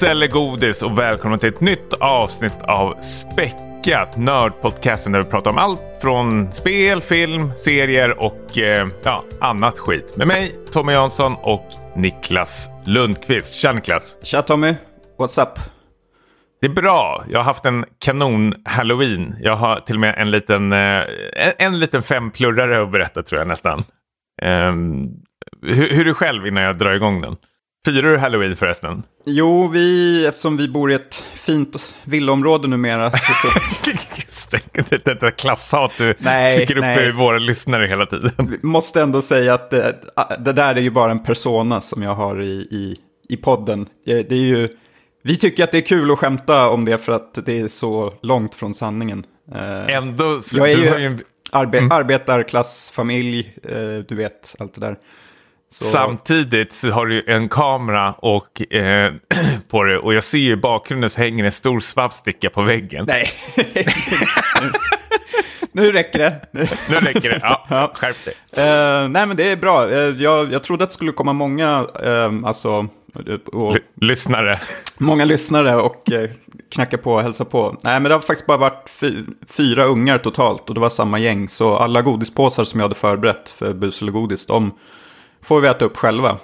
Bus eller godis och välkomna till ett nytt avsnitt av Späckat Nördpodcasten där vi pratar om allt från spel, film, serier och eh, ja, annat skit. Med mig Tommy Jansson och Niklas Lundqvist. Tja Niklas! Tja Tommy! What's up? Det är bra. Jag har haft en kanon halloween. Jag har till och med en liten, eh, en, en liten femplurrare att berätta tror jag nästan. Um, hur, hur är du själv innan jag drar igång den? Firar du halloween förresten? Jo, vi, eftersom vi bor i ett fint villaområde numera. det Detta klasshat du nej, trycker upp nej. våra lyssnare hela tiden. Vi måste ändå säga att det, det, där är ju bara en persona som jag har i, i, i podden. Det är ju, vi tycker att det är kul att skämta om det för att det är så långt från sanningen. Eh, ändå, jag är ju en... arbe mm. arbetarklassfamilj, eh, du vet allt det där. Så... Samtidigt så har du en kamera och, eh, på det och jag ser ju i bakgrunden så hänger en stor svavsticka på väggen. Nej. nu räcker det. nu räcker det, ja. ja. Skärp dig. Uh, nej men det är bra. Uh, jag, jag trodde att det skulle komma många, uh, alltså... Och, lyssnare. Många lyssnare och knacka på och hälsa på. Nej men det har faktiskt bara varit fyra ungar totalt och det var samma gäng. Så alla godispåsar som jag hade förberett för bus eller godis, de får vi äta upp själva.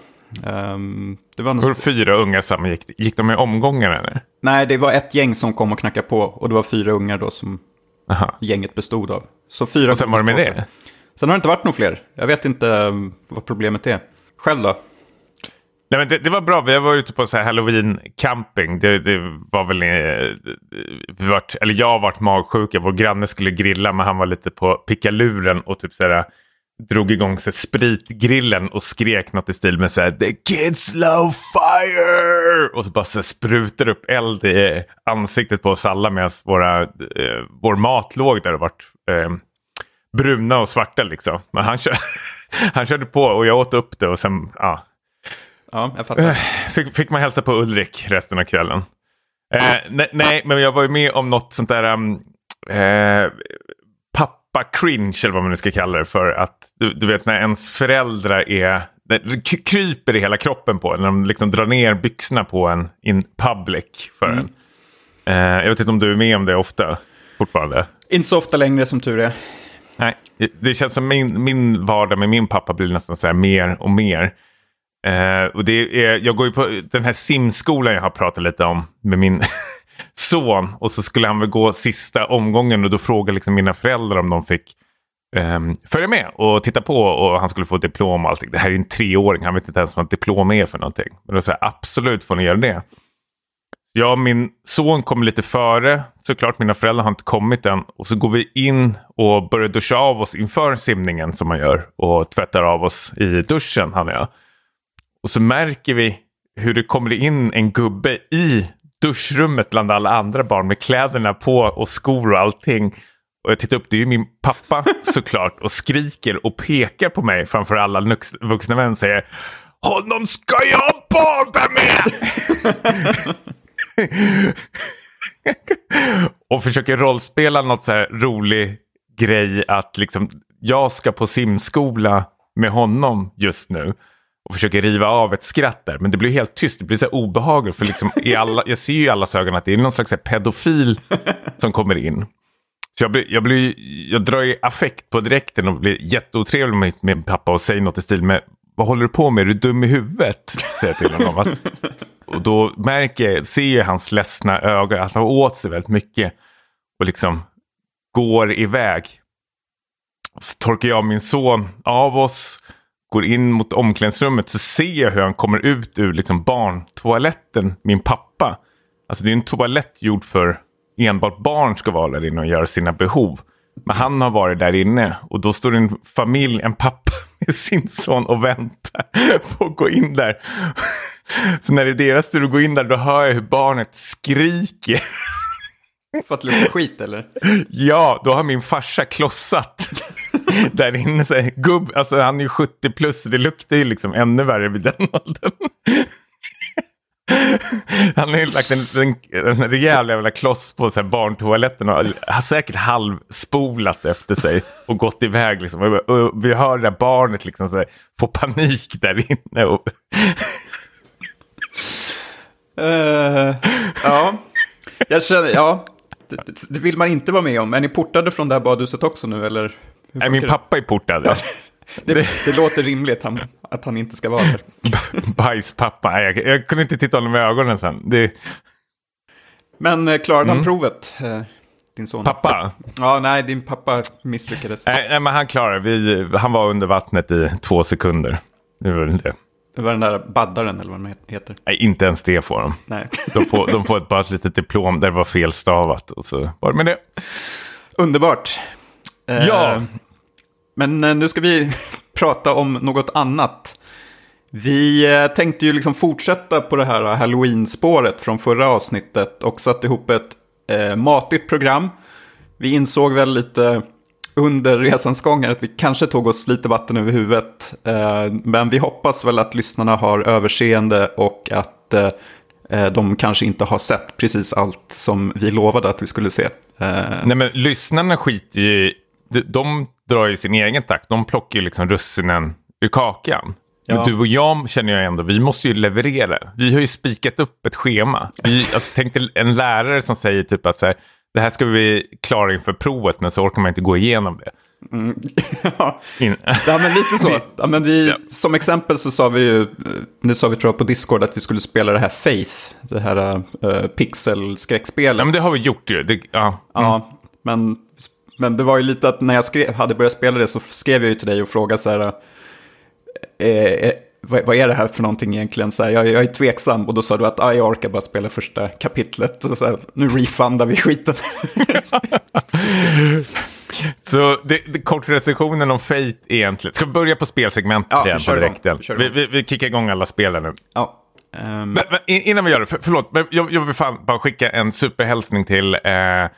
Um, det var Hur fyra unga samma gick, gick de i omgångar eller? Nej, det var ett gäng som kom och knackade på och det var fyra ungar då som Aha. gänget bestod av. Så fyra och sen var det med det? Sen har det inte varit några fler. Jag vet inte um, vad problemet är. Själv då? Nej, men det, det, var bra. Vi varit ute på så här halloween camping. Det, det var väl... Eh, vi varit, eller jag har varit magsjuka. Vår granne skulle grilla men han var lite på pickaluren och typ så här drog igång sig spritgrillen och skrek något i stil med såhär “The kids love fire!” och så bara så sprutar upp eld i ansiktet på oss alla medan våra, eh, vår mat låg där och vart eh, bruna och svarta liksom. Men han, kör, han körde på och jag åt upp det och sen, ja. Ja, jag fattar. Eh, fick, fick man hälsa på Ulrik resten av kvällen. Eh, nej, nej, men jag var ju med om något sånt där um, eh, cringe eller vad man nu ska kalla det för. Att du, du vet när ens föräldrar är det kryper i hela kroppen på en. När de liksom drar ner byxorna på en in public för mm. en. Uh, jag vet inte om du är med om det ofta fortfarande? Inte så ofta längre som tur är. Nej, det känns som min, min vardag med min pappa blir nästan så här mer och mer. Uh, och det är, jag går ju på den här simskolan jag har pratat lite om med min son och så skulle han väl gå sista omgången och då frågade liksom mina föräldrar om de fick um, följa med och titta på och han skulle få diplom och allting. Det här är en treåring, han vet inte ens vad ett diplom är för någonting. Men då sa jag absolut får ni göra det. Ja, min son kom lite före. Såklart, mina föräldrar har inte kommit än. Och så går vi in och börjar duscha av oss inför simningen som man gör. Och tvättar av oss i duschen, han och jag. Och så märker vi hur det kommer in en gubbe i duschrummet bland alla andra barn med kläderna på och skor och allting. Och jag tittar upp, det är ju min pappa såklart och skriker och pekar på mig framför alla vuxna män och säger Honom ska jag bada med! och försöker rollspela något så här rolig grej att liksom jag ska på simskola med honom just nu och försöker riva av ett skratt där. Men det blir helt tyst, det blir så obehagligt. För liksom i alla, jag ser ju i allas ögon att det är någon slags pedofil som kommer in. Så jag, blir, jag, blir, jag drar i affekt på direkten och blir jätteotrevlig med min pappa och säger något i stil med vad håller du på med? Är du dum i huvudet? Säger jag till honom. Och då märker jag, ser jag hans ledsna ögon att han åt sig väldigt mycket. Och liksom går iväg. Så torkar jag min son av oss går in mot omklädningsrummet så ser jag hur han kommer ut ur liksom barntoaletten, min pappa. Alltså det är en toalett gjord för enbart barn ska vara där inne och göra sina behov. Men han har varit där inne och då står en familj, en pappa med sin son och väntar på att gå in där. Så när det är deras tur att gå in där då hör jag hur barnet skriker. För att lukta skit eller? Ja, då har min farsa klossat där inne. Så här, gubb, alltså han är ju 70 plus, det luktar ju liksom ännu värre vid den åldern. Han har ju lagt en, en, en rejäl jävla kloss på så här barntoaletten och har säkert halvspolat efter sig och gått iväg. Liksom. Och, och vi hör det där barnet liksom så här, få panik där inne. Och Uh, Jag känner, ja, det, det vill man inte vara med om. Är ni portade från det här badhuset också nu, eller? Nej, min pappa är portad. Det, det låter rimligt han, att han inte ska vara där. Bajspappa. Nej, jag, jag kunde inte titta honom i ögonen sen. Det, Men eh, klarade han provet, eh, din son? pappa? Ja, nej, din pappa misslyckades. Nej, nej, men han klarade vi, Han var under vattnet i två sekunder. Det var det. Det var den där baddaren, eller vad den heter. Nej, inte ens det får de. Nej. De får, de får ett, bara ett litet diplom där det var felstavat. Och så var det med det. Underbart. Eh, Ja. Men eh, nu ska vi prata om något annat. Vi eh, tänkte ju liksom fortsätta på det här eh, halloween-spåret från förra avsnittet och satte ihop ett eh, matigt program. Vi insåg väl lite under resans gång här att vi kanske tog oss lite vatten över huvudet. Eh, men vi hoppas väl att lyssnarna har överseende och att eh, de kanske inte har sett precis allt som vi lovade att vi skulle se. Eh, Nej, men lyssnarna skiter ju i... De, de drar ju sin egen takt. De plockar ju liksom russinen ur kakan. Ja. Du och jag känner jag ändå, vi måste ju leverera. Vi har ju spikat upp ett schema. Vi, alltså, tänk dig en lärare som säger typ att så här, det här ska vi klara inför provet men så orkar man inte gå igenom det. ja. In, Ja, men lite så. Ja, men vi, Ja. Som exempel så sa vi ju, nu sa vi tror jag på Discord att vi skulle spela det här Faith, det här uh, pixelskräckspelet. ja, men det har vi gjort ju. Det, ja. Ja, men, men det var ju lite att när jag skrev, hade börjat spela det så skrev jag ju till dig och frågade så här, eh, eh, vad, vad är det här för någonting egentligen? Så här, jag, jag är tveksam och då sa du att ah, jag orkar bara spela första kapitlet. Och så här, nu refundar vi skiten. Så det, det, kortrecensionen om Fate egentligen. Ska vi börja på spelsegmentet Ja, vi igen kör igång. kör Vi, igång. vi, vi kickar igång alla spelen nu. ja. ehm, Men, men in- innan vi gör det, för, förlåt, men jag, jag vill fan bara skicka en superhälsning till eh, eh,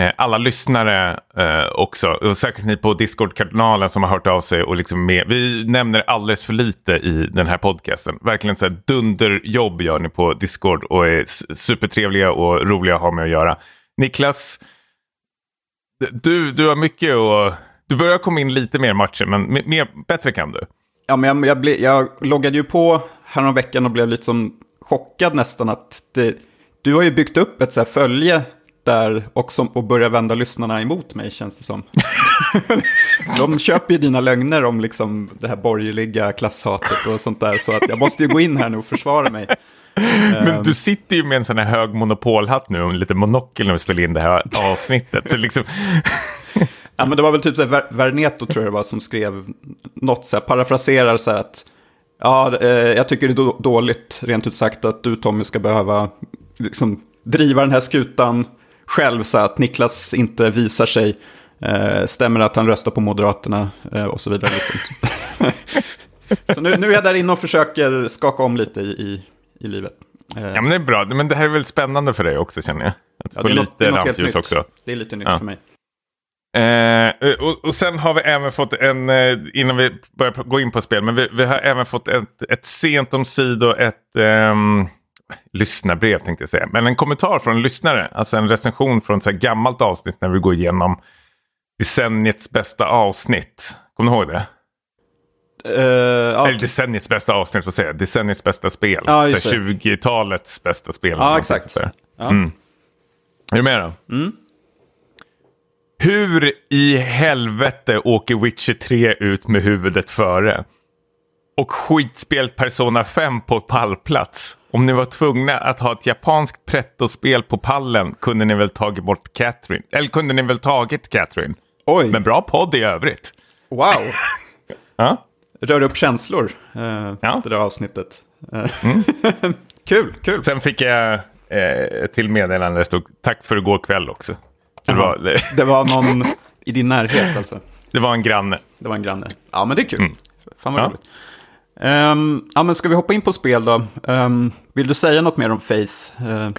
Eh, alla lyssnare eh, också. Och särskilt ni på Discord-kanalen som har hört av sig. Och liksom med, vi nämner alldeles för lite i den här podcasten. Verkligen så här dunderjobb gör ni på Discord och är supertrevliga och roliga att ha med att göra. Niklas, du, du har mycket och du börjar komma in lite mer i matchen, men mer, mer, bättre kan du. Ja, men jag, jag, ble, jag loggade ju på häromveckan och blev lite som chockad nästan att det, du har ju byggt upp ett så här följe där och, som, och börjar vända lyssnarna emot mig känns det som. De köper ju dina lögner om liksom det här borgerliga klasshatet och sånt där så att jag måste ju gå in här nu och försvara mig. Men Ehm, du sitter ju med en sån här hög monopolhatt nu och en liten monokel när vi spelar in det här avsnittet. Så liksom, Ja, men det var väl typ så här, Ver- Verneto tror jag det var som skrev något så här, parafraserar så här att ja, eh, jag tycker det är då- dåligt, rent ut sagt, att du Tommy ska behöva liksom, driva den här skutan själv så att Niklas inte visar sig. Eh, stämmer att han röstar på Moderaterna eh, och så vidare. Liksom. så nu, nu är jag där inne och försöker skaka om lite i, i, i livet. Eh, ja, men det är bra. Men det här är väl spännande för dig också känner jag. Att ja, få något, det lite är något helt nytt. också. Det är lite nytt Ja. för mig. Eh, och, och sen har vi även fått en, eh, innan vi börjar gå in på spel, men vi, vi har även fått ett, ett sent om sidor, ett ehm, lyssnarbrev tänkte jag säga, men en kommentar från en lyssnare, alltså en recension från ett gammalt avsnitt när vi går igenom decenniets bästa avsnitt. Kommer du ihåg det? Eh, ja, Eller decenniets bästa avsnitt, vad säger jag? Decenniets bästa spel. Ja, just För det. 20-talets bästa spel. Ja, exakt. Ja. Mm. Är du med då? Mm. Hur i helvete åker Witcher 3 ut med huvudet före? Och skitspelet Persona 5 på pallplats? Om ni var tvungna att ha ett japanskt pretto-spel på pallen kunde ni väl tagit bort Catherine? Eller kunde ni väl tagit Catherine? Oj, Men bra podd i övrigt. wow. Ja? Rör upp känslor, eh, Ja. det där avsnittet. Eh, kul, kul. Sen fick jag eh, till meddelande där stod tack för igår kväll också. Det var, Det var någon i din närhet alltså. det var en granne. Det var en granne. Ja, men det är kul. Mm. Fan vad Ja. roligt. Ehm, ja, men ska vi hoppa in på spel då? Ehm, vill du säga något mer om Faith? Eh,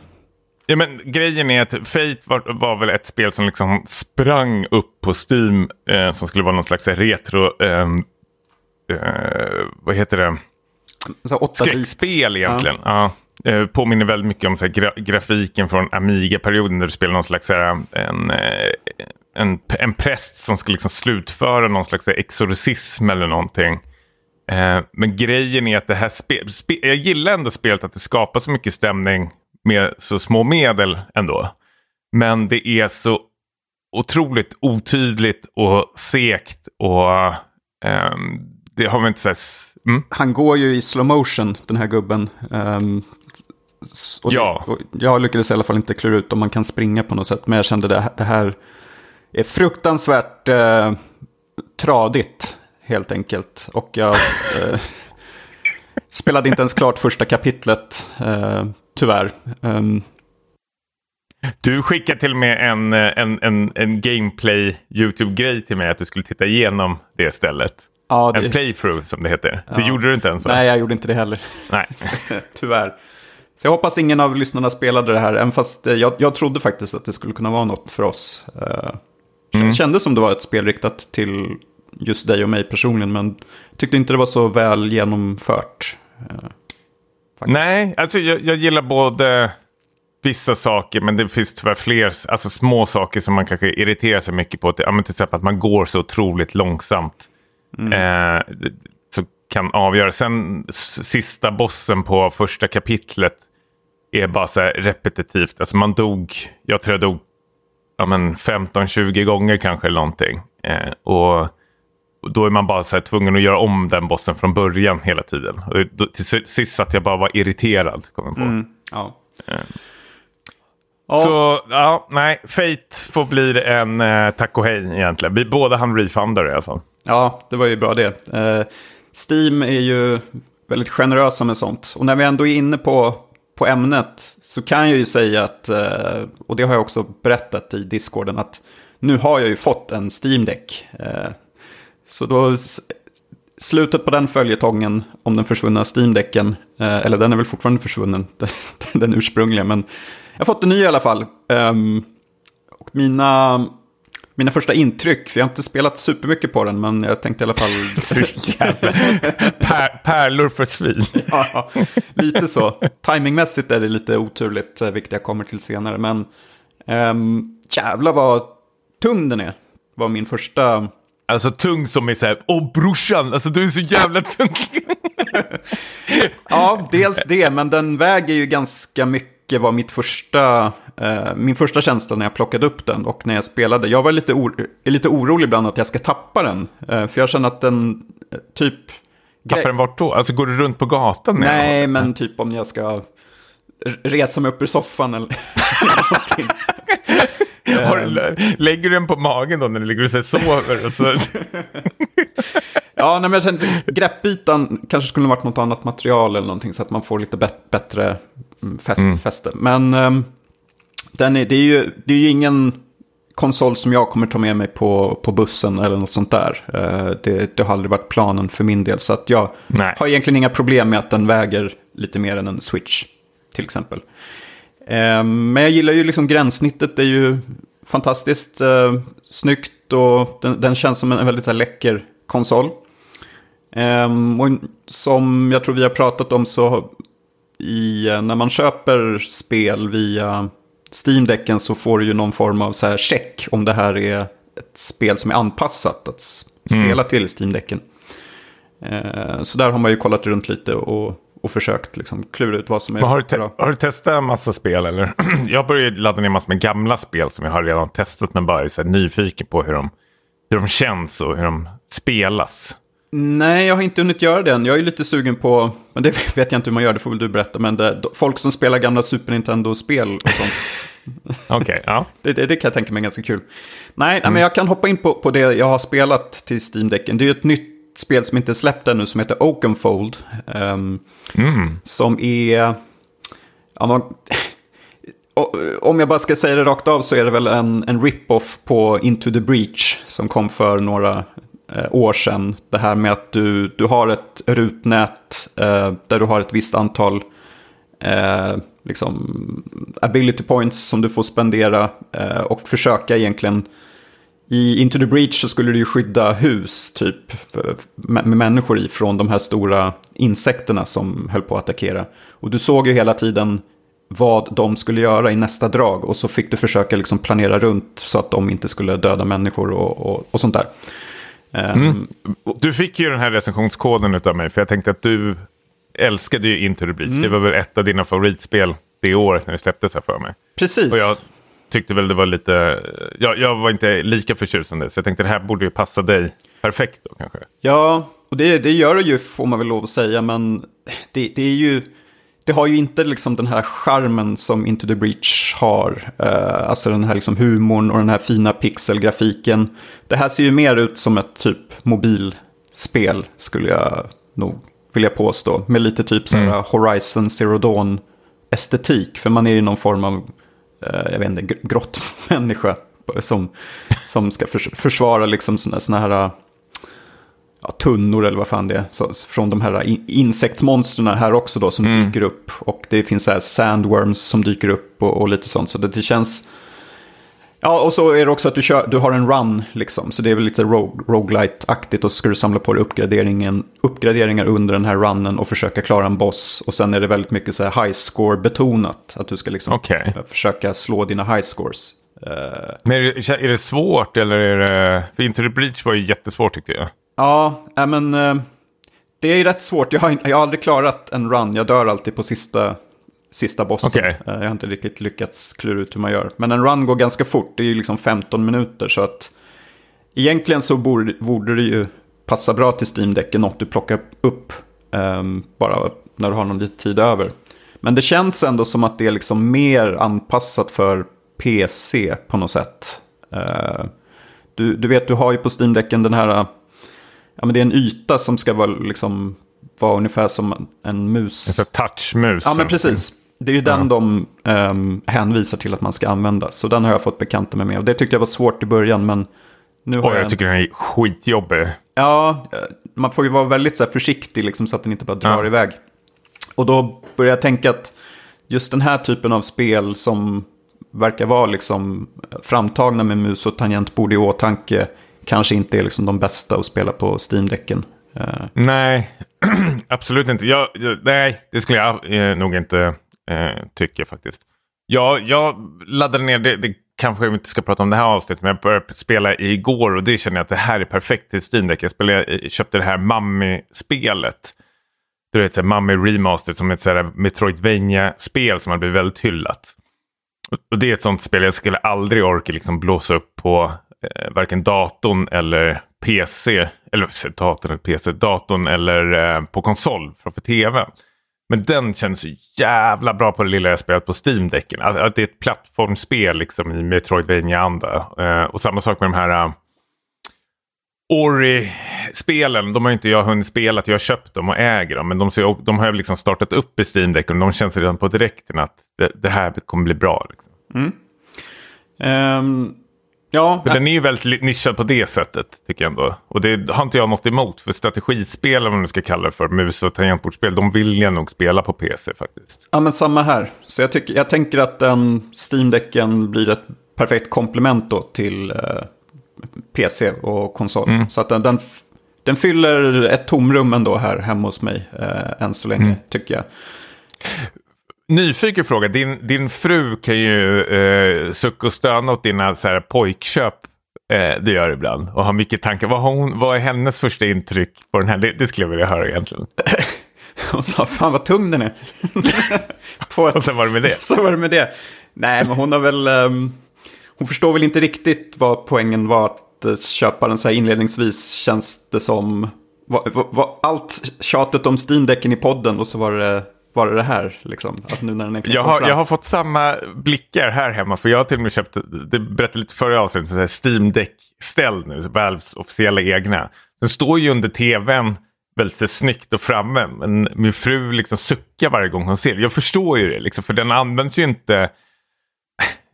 Ja, men grejen är att Fate var, var väl ett spel som liksom sprang upp på Steam eh, som skulle vara någon slags retro... ehm, eh, vad heter det? Skräckspel egentligen. Ja. Eh, påminner väldigt mycket om så här, gra grafiken från Amiga-perioden där du spelar någon slags här, en, eh, en, en präst som ska liksom slutföra någon slags här, exorcism eller någonting. Eh, men grejen är att det här spelet, spe jag gillar ändå spelet att det skapar så mycket stämning med så små medel ändå. Men det är så otroligt otydligt och sekt och um, det har vi inte sett. Mm? Han går ju i slow motion, den här gubben. Um, och ja. och jag lyckades i alla fall inte klura ut om man kan springa på något sätt. Men jag kände det, det här är fruktansvärt uh, tradigt, helt enkelt. Och jag uh, spelade inte ens klart första kapitlet, uh, tyvärr. Um, du skickade till och med en, en, en, en gameplay YouTube-grej till mig att du skulle titta igenom det stället. Ja, det... En playthrough som det heter. Ja. Det gjorde du inte ens va? Nej, jag gjorde inte det heller. Nej. Tyvärr. Så jag hoppas ingen av lyssnarna spelade det här, även fast jag, jag trodde faktiskt att det skulle kunna vara något för oss. Det mm. kändes som det var ett spel riktat till just dig och mig personligen, men tyckte inte det var så väl genomfört. Faktiskt. Nej, alltså jag, jag gillar både vissa saker, men det finns tyvärr fler alltså små saker som man kanske irriterar sig mycket på. Till, till exempel att man går så otroligt långsamt. Mm. Eh, så kan avgöra. Sen sista bossen på första kapitlet är bara så repetitivt. Alltså man dog, jag tror jag dog ja, 15-20 gånger kanske eller någonting. Eh, och då är man bara så här, tvungen att göra om den bossen från början hela tiden. Och då, till sist att jag bara var irriterad. Kom jag på. Mm, ja. Eh. Ja. Så ja, nej, Fate får bli en eh, tack och hej egentligen. Vi båda han refundar i alla fall. Ja, det var ju bra det. Eh, Steam är ju väldigt generösa med sånt. Och när vi ändå är inne på, på ämnet så kan jag ju säga att, eh, och det har jag också berättat i discorden, att nu har jag ju fått en Steam Deck. Eh, så då, slutet på den följetongen om den försvunna Steam-däcken, eh, eller den är väl fortfarande försvunnen, den, ursprungliga, men jag har fått en ny i alla fall. Um, och mina, mina första intryck, för jag har inte spelat supermycket på den, men jag tänkte i alla fall... pärlor för svin. ja, lite så. Timingmässigt är det lite oturligt, eh, vilket jag kommer till senare. Men um, jävlar vad tung den är, var min första... Alltså tung som är så här, åh brorsan, alltså du är så jävla tung. ja, dels det, men den väger ju ganska mycket var mitt första, eh, min första känsla när jag plockade upp den och när jag spelade. Jag var lite, or lite orolig ibland att jag ska tappa den. Eh, för jag känner att den eh, typ... Tappar den vart då? Alltså går du runt på gatan? Nej, men typ om jag ska resa mig upp ur soffan eller någonting. lägger du den på magen då när du ligger och sover? Och så... ja, nej, men jag kände greppytan kanske skulle varit något annat material eller någonting så att man får lite bättre fäst, mm. fäste. Men um, den är, det, är ju, det är ju ingen konsol som jag kommer ta med mig på, på bussen eller något sånt där. Uh, det, det har aldrig varit planen för min del. Så att jag Nej. har egentligen inga problem med att den väger lite mer än en Switch till exempel. Uh, men jag gillar ju liksom gränssnittet, det är ju fantastiskt uh, snyggt och den, den känns som en, en väldigt här, läcker konsol. Um, och som jag tror vi har pratat om så i, eh, när man köper spel via Steam-däcken så får du ju någon form av så här check om det här är ett spel som är anpassat att spela mm. till Steam-däcken. Eh, så där har man ju kollat runt lite och, och försökt liksom klura ut vad som är har du bra. Har du testat en massa spel eller? jag började ladda ner massor med gamla spel som jag har redan testat men bara är så nyfiken på hur de, hur de känns och hur de spelas. Nej, jag har inte hunnit göra det än. Jag är lite sugen på, men det vet jag inte hur man gör, det får väl du berätta, men det, folk som spelar gamla Super Nintendo-spel och sånt. Okej, okay, ja. Det, det, det, kan jag tänka mig ganska kul. Nej, mm. men jag kan hoppa in på, på det jag har spelat till Steam-däcken. Det är ju ett nytt spel som inte är släppt ännu som heter Oakenfold. Um, mm. Som är... Ja, man, om jag bara ska säga det rakt av så är det väl en, en rip-off på Into the Breach som kom för några Eh, år sedan. Det här med att du, du har ett rutnät eh, där du har ett visst antal eh, liksom, ability points som du får spendera eh, och försöka egentligen i Into the Breach så skulle du ju skydda hus typ med, människor i från de här stora insekterna som höll på att attackera. Och du såg ju hela tiden vad de skulle göra i nästa drag och så fick du försöka liksom planera runt så att de inte skulle döda människor och, och, och sånt där. Mm. Ehm, du fick ju den här recensionskoden av mig för jag tänkte att du älskade ju Into the Breach. Mm. Det var väl ett av dina favoritspel det året när det släpptes här för mig. Precis. Och jag tyckte väl det var lite, jag, jag var inte lika det. Så jag tänkte det här borde ju passa dig perfekt då kanske. Ja, och det, det gör det ju får man väl lov att säga, men det, det är ju... Det har ju inte liksom den här charmen som Into the Breach har. Uh, alltså den här liksom humorn och den här fina pixelgrafiken. Det här ser ju mer ut som ett typ mobilspel skulle jag nog vilja påstå. Med lite typ så här Mm. Horizon Zero Dawn estetik. För man är ju någon form av, jag vet inte, gr- grottmänniska. Som, som ska förs försvara liksom såna, såna här ja, tunnor eller vad fan det är. Så, från de här in insektsmonstren här också då som Mm. dyker upp. Och det finns så här sandworms som dyker upp och, och lite sånt. Så det, det känns... Ja, och så är det också att du, kör, du har en run liksom. Så det är väl lite rogue, roguelite-aktigt. Och så ska du samla på dig uppgraderingen, uppgraderingar under den här runnen och försöka klara en boss. Och sen är det väldigt mycket så här high score-betonat. Att du ska liksom Okej. försöka slå dina high scores. Eh, Men är det, är det svårt eller är det... För Into the Breach var ju jättesvårt tyckte jag. Ja, men eh, det är ju rätt svårt. Jag har, jag har aldrig klarat en run. Jag dör alltid på sista, sista bossen. Okej. Eh, jag har inte riktigt lyckats klura ut hur man gör. Men en run går ganska fort. Det är ju liksom 15 minuter. Så att egentligen så borde, borde det ju passa bra till Steam-däcken. Något du plockar upp ehm, bara när du har någon lite tid över. Men det känns ändå som att det är liksom mer anpassat för PC på något sätt. Eh, du, du vet, du har ju på Steam-däcken den här... Ja, men det är en yta som ska vara, liksom, vara ungefär som en mus. En touchmus. Ja, men precis. Det är ju den de ehm, hänvisar till att man ska använda. Så den har jag fått bekanta mig med. Och det tyckte jag var svårt i början, men nu har Och jag... jag tycker den är skitjobbig. Ja, eh, man får ju vara väldigt så försiktig liksom, så att den inte bara drar Ja. iväg. Och då börjar jag tänka att just den här typen av spel som verkar vara liksom framtagna med mus och tangentbord i åtanke kanske inte är liksom de bästa att spela på Steam-däcken. Eh, Nej, absolut inte. Jag, jag, nej, det skulle jag eh, nog inte eh, jag faktiskt. Ja, jag laddade ner, det, det kanske vi inte ska prata om det här avsnittet, men jag började spela igår och det känner jag att det här är perfekt till Steam Deck. Jag spelade, eh, köpte det här Mammi-spelet. Du vet, Mammi Remastered som är ett så här Metroidvania-spel som har blivit väldigt hyllat. Och- det är ett sånt spel jag skulle aldrig orka liksom blåsa upp på eh, varken datorn eller PC. Eller datorn eller PC. Datorn eller eh, på konsol framför tv. Men den känns så jävla bra på det lilla jag spelat på Steam-däcken. Att, att det är ett plattformsspel liksom i Metroidvania-anda. Eh, och samma sak med de här uh, Ori-spelen. De har inte jag hunnit spela. Jag har köpt dem och äger dem. Men de, ser, de har jag liksom startat upp i Steam-däcken. Och de känns redan på direkten att det, det här kommer bli bra. Liksom. Mm. ehm, ja, För den är ju väldigt nischad på det sättet tycker jag ändå. Och det har inte jag något emot. För strategispel, vad man nu ska kalla det för, mus och tangentbordsspel, de vill jag nog spela på PC faktiskt. Ja, men samma här. Så jag, tycker, jag tänker att den Steam-däcken blir ett perfekt komplement då till eh, PC och konsol. Så att den, den, den fyller ett tomrum ändå här hemma hos mig eh, än så länge, tycker jag. Nyfiken fråga, din, din fru kan ju eh, sucka och stöna åt dina så här, pojkköp. Eh, det gör ibland. Och har mycket tankar. Vad, har hon, vad är hennes första intryck på den här? Det, det skulle jag vilja höra egentligen. Och sa, fan vad tung den är. På ett, Och sen var det med det. så var det med det. Nej, men hon har väl... ehm, hon förstår väl inte riktigt vad poängen var att eh, köpa den så här inledningsvis, känns det som. Var, var, var allt tjatet om Steam-däcken i podden och så var det var det, det här, liksom. Alltså nu när den Jag har, fram. jag har fått samma blickar här hemma. För jag har till och med köpt, det berättade lite förra avsnittet, Steam Deck-ställ nu. Valves officiella egna. Den står ju under tvn väldigt så snyggt och framme. Men min fru liksom suckar varje gång hon ser det. Jag förstår ju det, liksom, för den används ju inte...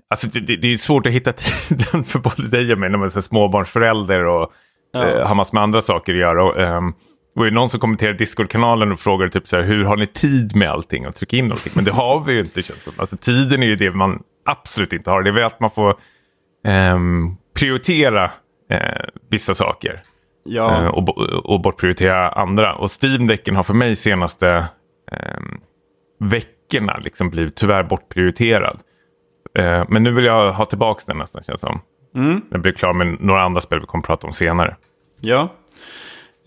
Alltså det, det, det är svårt att hitta tiden för både dig och mig när man är småbarnsförälder och Ja. eh, har massor med andra saker att göra. Och, ehm, det var ju någon som kommenterade Discord-kanalen och frågade typ så här, hur har ni tid med allting och trycka in allting? Men det har vi ju inte känns som. Alltså tiden är ju det man absolut inte har. Det är väl att man får ehm, prioritera eh, vissa saker Ja, eh, och, och bortprioritera andra. Och Steam-däcken har för mig senaste ehm, veckorna liksom blivit tyvärr bortprioriterad. Eh, men nu vill jag ha tillbaka den nästan känns det som. mm, Jag blir klar med några andra spel vi kommer att prata om senare. ja.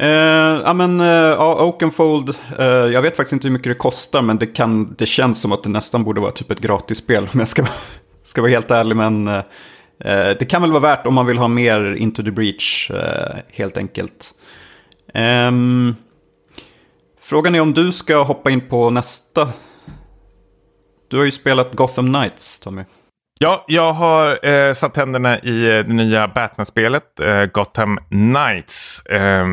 Uh, ja, men uh, Oakenfold, uh, jag vet faktiskt inte hur mycket det kostar, men det, kan, det känns som att det nästan borde vara typ ett gratisspel om jag ska, ska vara helt ärlig. Men uh, det kan väl vara värt om man vill ha mer Into the Breach, helt enkelt. Um, frågan är om du ska hoppa in på nästa. Du har ju spelat Gotham Knights, Tommy. Ja, jag har eh, satt händerna i det nya Batman-spelet, eh, Gotham Knights. Eh,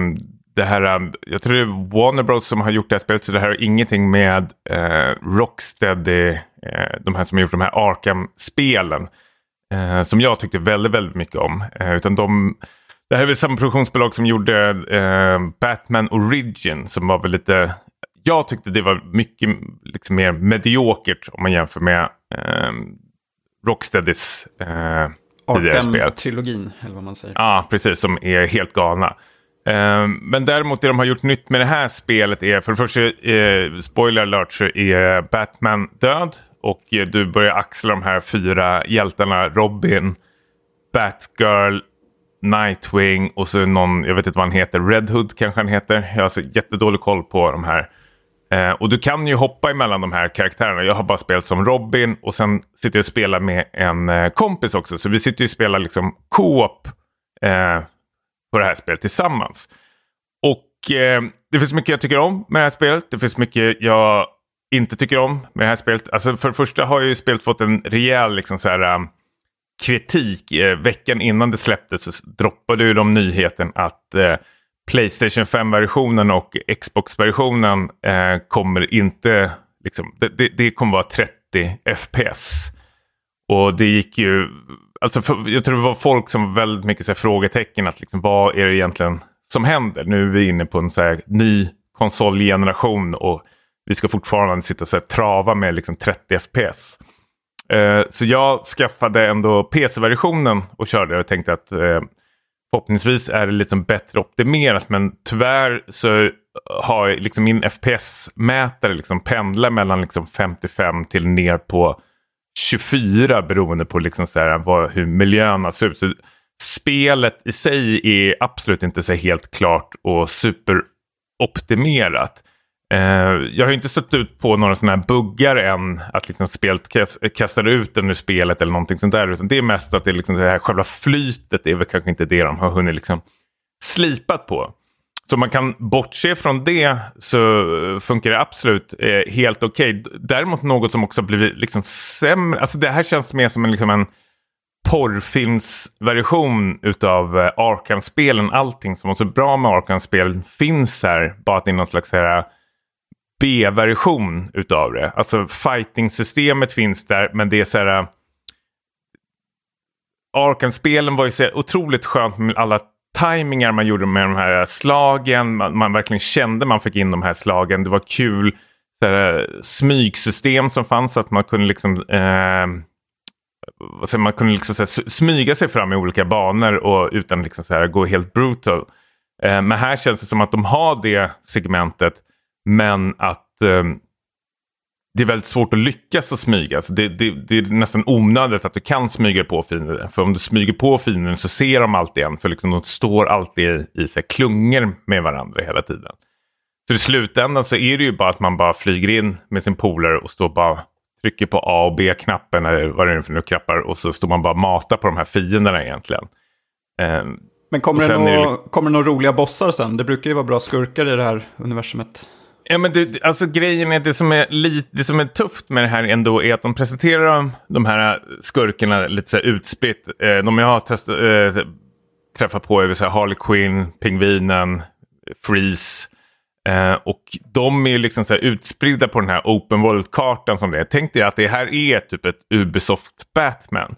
det här, um, jag tror det är Warner Bros som har gjort det här spelet så det här har ingenting med eh, Rocksteady, eh, de här som har gjort de här Arkham-spelen. Eh, som jag tyckte väldigt, väldigt mycket om. Eh, utan de, det här är väl samma produktionsbolag som gjorde eh, Batman Origin som var väl lite, jag tyckte det var mycket liksom, mer mediokert om man jämför med eh, Rocksteadys eh, tidigare spel. Arkham-trilogin, eller vad man säger. Ja, precis, som är helt galna. Ehm, men däremot det de har gjort nytt med det här spelet är för det första, eh, spoiler alert, så är Batman död. Och eh, du börjar axla de här fyra hjältarna Robin, Batgirl, Nightwing och så någon, jag vet inte vad han heter, Red Hood kanske han heter. Jag har alltså jättedålig koll på de här. Eh, och du kan ju hoppa emellan de här karaktärerna. Jag har bara spelat som Robin och sen sitter jag och spelar med en eh, kompis också. Så vi sitter och spelar liksom co-op eh, på det här spelet tillsammans. Och eh, det finns mycket jag tycker om med det här spelet. Det finns mycket jag inte tycker om med det här spelet. Alltså för det första har ju spelet fått en rejäl liksom så här, um, kritik. Eh, veckan innan det släpptes så droppade ju de nyheten att eh, Playstation 5-versionen och Xbox-versionen eh, kommer inte, liksom, det, det, det, kommer vara 30 FPS. Och det gick ju, alltså för, jag tror det var folk som var väldigt mycket så här, frågetecken att liksom, vad är det egentligen som händer? Nu är vi inne på en så här, ny konsolgeneration och vi ska fortfarande sitta och så här, trava med liksom, 30 FPS. Eh, så jag skaffade ändå PC-versionen och körde och tänkte att eh, förhoppningsvis är det lite bättre optimerat men tyvärr så har liksom min FPS-mätare liksom pendlar mellan liksom 55 till ner på 24 beroende på liksom så här vad, hur miljön ser ut. Så spelet i sig är absolut inte så helt klart och superoptimerat. Eh, jag har inte stött ut på några sådana här buggar än att liksom spelet kastar ut den ur spelet eller någonting sånt där. Utan det är mest att det, liksom det här själva flytet är väl kanske inte det de har hunnit liksom slipat på. Så man kan bortse från det så funkar det absolut eh, helt okej. Okay. Däremot något som också blivit liksom sämre. Alltså det här känns mer som en, liksom en porrfilmsversion utav eh, Arkham-spelen. Allting som var så bra med Arkham-spelen finns här. Bara att det är någon slags här, eh, B-version utav det. Alltså fighting-systemet finns där men det är så här... Eh, Arkham-spelen var ju så otroligt skönt med alla timingar man gjorde med de här slagen. Man, man verkligen kände man fick in de här slagen. Det var kul så här, eh, smygsystem som fanns. Att man kunde liksom... Eh, man kunde liksom så här, smyga sig fram i olika banor och utan liksom så här, gå helt brutal. Eh, men här känns det som att de har det segmentet men att eh, det är väldigt svårt att lyckas att smyga. Alltså det, det, det, är nästan onödigt att du kan smyga på fienden. För om du smyger på fienden så ser de alltid en. För liksom de står alltid i, i så klungor med varandra hela tiden. Så i slutändan så är det ju bara att man bara flyger in med sin polare och står bara trycker på A och B-knappen eller vad det är för nu knappar och så står man bara och matar på de här fienderna egentligen. Um, Men kommer det, några, det... kommer det några roliga bossar sen? Det brukar ju vara bra skurkar i det här universumet. Ja, men det, alltså grejen är det som är, lite, det som är tufft med det här ändå är att de presenterar de här äh, skurkarna lite så här utspritt. Eh, de jag har testat, eh, äh, träffat på är så här Harley Quinn, Pingvinen, Freeze. Eh, och de är ju liksom så här utspridda på den här open world-kartan som det är. Tänk dig att det här är typ ett Ubisoft Batman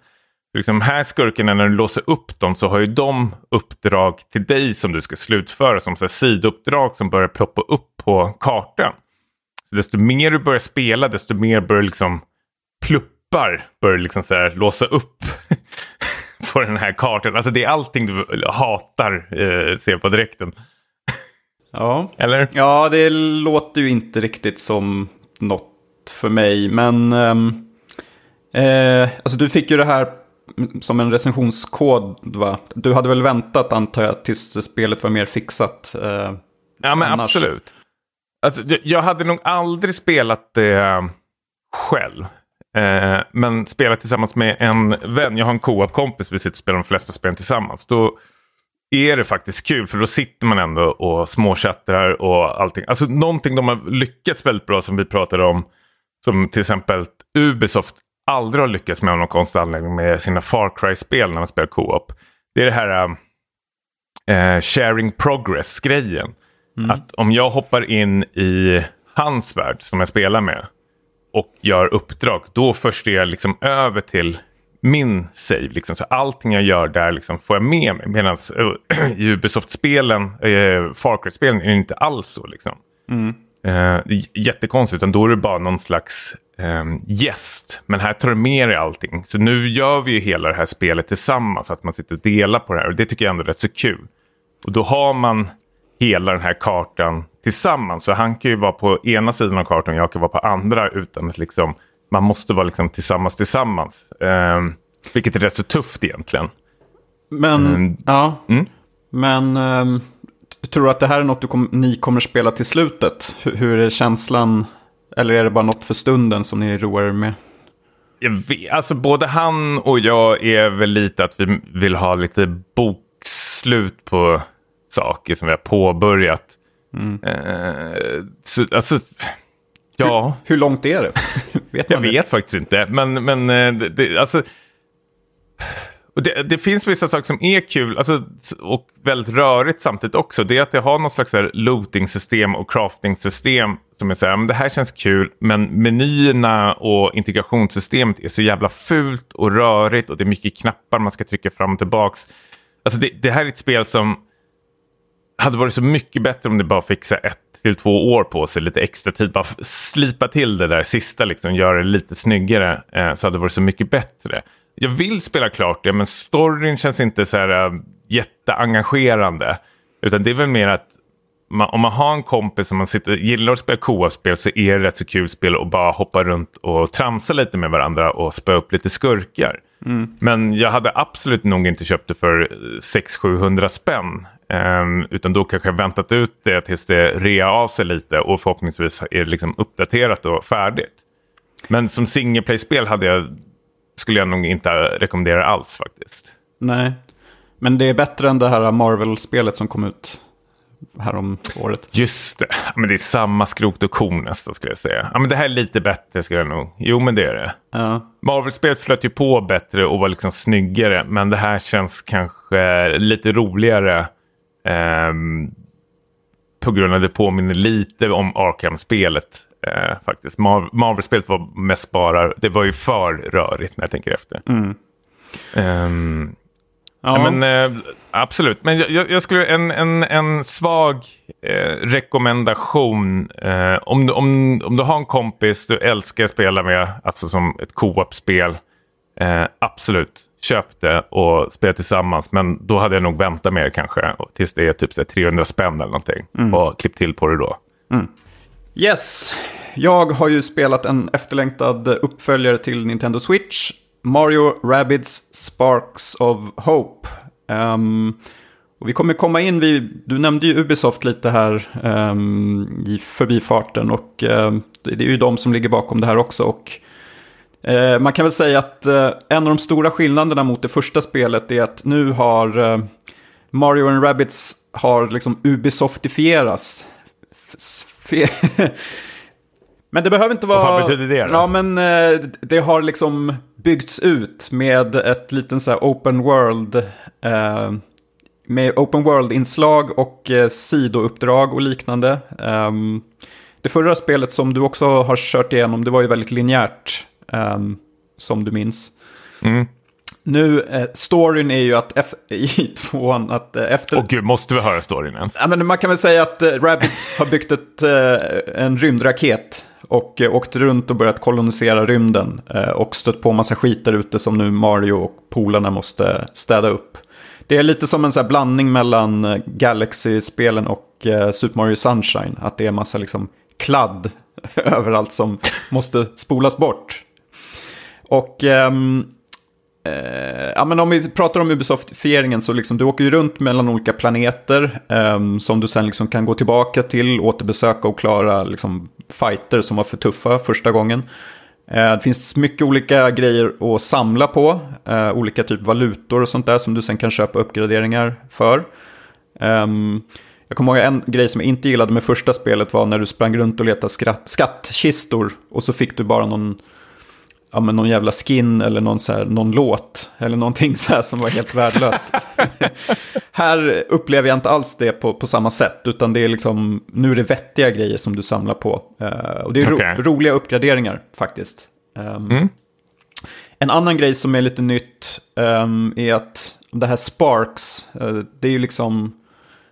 liksom här skurkarna, när du låser upp dem så har ju de uppdrag till dig som du ska slutföra som så här, sidouppdrag som börjar ploppa upp på kartan. Så desto mer du börjar spela, desto mer börjar liksom pluppar börjar liksom så här, låsa upp på den här kartan. Alltså det är allting du hatar, eh, ser på direkten. Ja. Eller? Ja, det låter ju inte riktigt som något för mig. Men um, eh, alltså du fick ju det här som en recensionskod va? Du hade väl väntat antar jag tills spelet var mer fixat? Eh, ja men annars. absolut. Alltså, jag, hade nog aldrig spelat det själv. Eh, men spelat tillsammans med en vän. Jag har en co-op-kompis. Vi sitter och spelar de flesta spelen tillsammans. Då är det faktiskt kul. För då sitter man ändå och småchattrar och allting. Alltså någonting de har lyckats väldigt bra som vi pratade om. Som till exempel Ubisoft aldrig har lyckats med av någon konstig anledning med sina Far Cry-spel när man spelar co-op. Det är det här äh, sharing progress-grejen. Mm. Att om jag hoppar in i hans värld som jag spelar med och gör uppdrag, då förs det liksom över till min save. Liksom. Så allting jag gör där liksom får jag med mig. Medan äh, i Ubisoft-spelen, äh, Far Cry-spelen är det inte alls så. Liksom. Mm. Äh, jättekonstigt, utan då är det bara någon slags um, gäst. Men här tar du med dig allting. Så nu gör vi ju hela det här spelet tillsammans. Att man sitter och delar på det här. Och det tycker jag ändå är rätt så kul. Och då har man hela den här kartan tillsammans. Så han kan ju vara på ena sidan av kartan och jag kan vara på andra. Utan att liksom, man måste vara liksom tillsammans tillsammans. Um, vilket är rätt så tufft egentligen. Men, um, ja. Mm? Men um, tror du att det här är något du kom, ni kommer spela till slutet? Hur, hur är känslan? Eller är det bara något för stunden som ni roar er med? Jag vet, alltså både han och jag är väl lite att vi vill ha lite bokslut på saker som vi har påbörjat. Mm. Eh, så, alltså, ja. Hur, hur långt är det? vet jag det? vet faktiskt inte. Men, men eh, det, det, alltså, och det, det, finns vissa saker som är kul alltså, och väldigt rörigt samtidigt också. Det är att det har någon slags looting-system och crafting-system som är så här, men det här känns kul, men menyerna och integrationssystemet är så jävla fult och rörigt och det är mycket knappar man ska trycka fram och tillbaks. Alltså det, det här är ett spel som hade varit så mycket bättre om det bara fick ett till två år på sig, lite extra tid, bara slipa till det där sista, liksom, göra det lite snyggare, eh, så hade det varit så mycket bättre jag vill spela klart det, men storyn känns inte så här uh, jätteengagerande. Utan det är väl mer att man, om man har en kompis som man sitter, gillar att spela co-op-spel så är det rätt så kul spel att bara hoppa runt och tramsa lite med varandra och spöa upp lite skurkar. Mm. Men jag hade absolut nog inte köpt det för 600-700 spänn. Um, utan då kanske jag väntat ut det tills det rea av sig lite och förhoppningsvis är det liksom uppdaterat och färdigt. Men som single play-spel hade jag skulle jag nog inte rekommendera alls faktiskt. Nej, men det är bättre än det här Marvel-spelet som kom ut härom året. Just det, men det är samma skrot och korn nästan skulle jag säga. Ja, men det här är lite bättre skulle jag nog. Jo, men det är det. Ja. Marvel-spelet flöt ju på bättre och var liksom snyggare, men det här känns kanske lite roligare. Um, på grund av att det påminner lite om Arkham-spelet eh, faktiskt. Mar Marvel-spelet var mest bara, det var ju för rörigt när jag tänker efter. Mm. Um, ja. men, eh, absolut, men jag, jag, skulle en, en, en svag eh, rekommendation. Eh, om, om, om du har en kompis du älskar att spela med, alltså som ett co-op-spel. Eh, absolut, köp det och spela tillsammans. Men då hade jag nog väntat det kanske tills det är typ så 300 spänn eller någonting. Mm. Och klipp till på det då. Mm. Yes, jag har ju spelat en efterlängtad uppföljare till Nintendo Switch. Mario Rabbids Sparks of Hope. Um, och vi kommer komma in, vid, du nämnde ju Ubisoft lite här um, i förbifarten och um, det är ju de som ligger bakom det här också. Och, uh, man kan väl säga att uh, en av de stora skillnaderna mot det första spelet är att nu har uh, Mario and Rabbids har liksom Ubisoftifierats. men det behöver inte vara... Vad fan betyder det då? Ja, men eh, det har liksom byggts ut med ett liten så här open world. Eh, med open world-inslag och eh, sidouppdrag och liknande. Um, det förra spelet som du också har kört igenom, det var ju väldigt linjärt. Um, som du minns. Mm. Nu, eh, storyn är ju att i tvåan att eh, efter... Åh gud, måste vi höra storyn ens? Ja, men man kan väl säga att eh, Rabbids har byggt ett, eh, en rymdraket och eh, åkt runt och börjat kolonisera rymden eh, och stött på massa skit där ute som nu Mario och polarna måste städa upp. Det är lite som en så blandning mellan eh, Galaxy-spelen och eh, Super Mario Sunshine. Att det är massa liksom kladd överallt som måste spolas bort. Och ehm, Eh, ja, men om vi pratar om Ubisoftifieringen så liksom, du åker ju runt mellan olika planeter eh, som du sen liksom kan gå tillbaka till, återbesöka och klara liksom, fighter som var för tuffa första gången. Eh, det finns mycket olika grejer att samla på, eh, olika typ valutor och sånt där som du sen kan köpa uppgraderingar för. Ehm, jag kommer ihåg en grej som jag inte gillade med första spelet var när du sprang runt och letade skatt, skattkistor och så fick du bara någon, ja, men någon jävla skin eller någon, så här, någon låt eller någonting så här som var helt värdelöst. här upplever jag inte alls det på, på samma sätt utan det är liksom, nu är det vettiga grejer som du samlar på. Uh, och det är okay. ro, roliga uppgraderingar faktiskt. Um, mm. En annan grej som är lite nytt um, är att det här Sparks, uh, det är ju liksom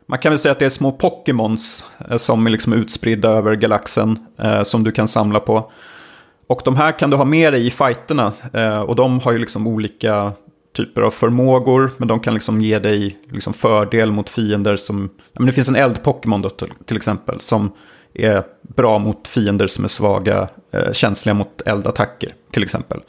man kan väl säga att det är små Pokémons eh, som är liksom utspridda över galaxen som du kan samla på. Och de här kan du ha med dig i fighterna eh, och de har ju liksom olika typer av förmågor. Men de kan liksom ge dig liksom fördel mot fiender som... Ja, men det finns en eld-Pokémon till, till exempel som är bra mot fiender som är svaga, eh, känsliga mot eldattacker till exempel.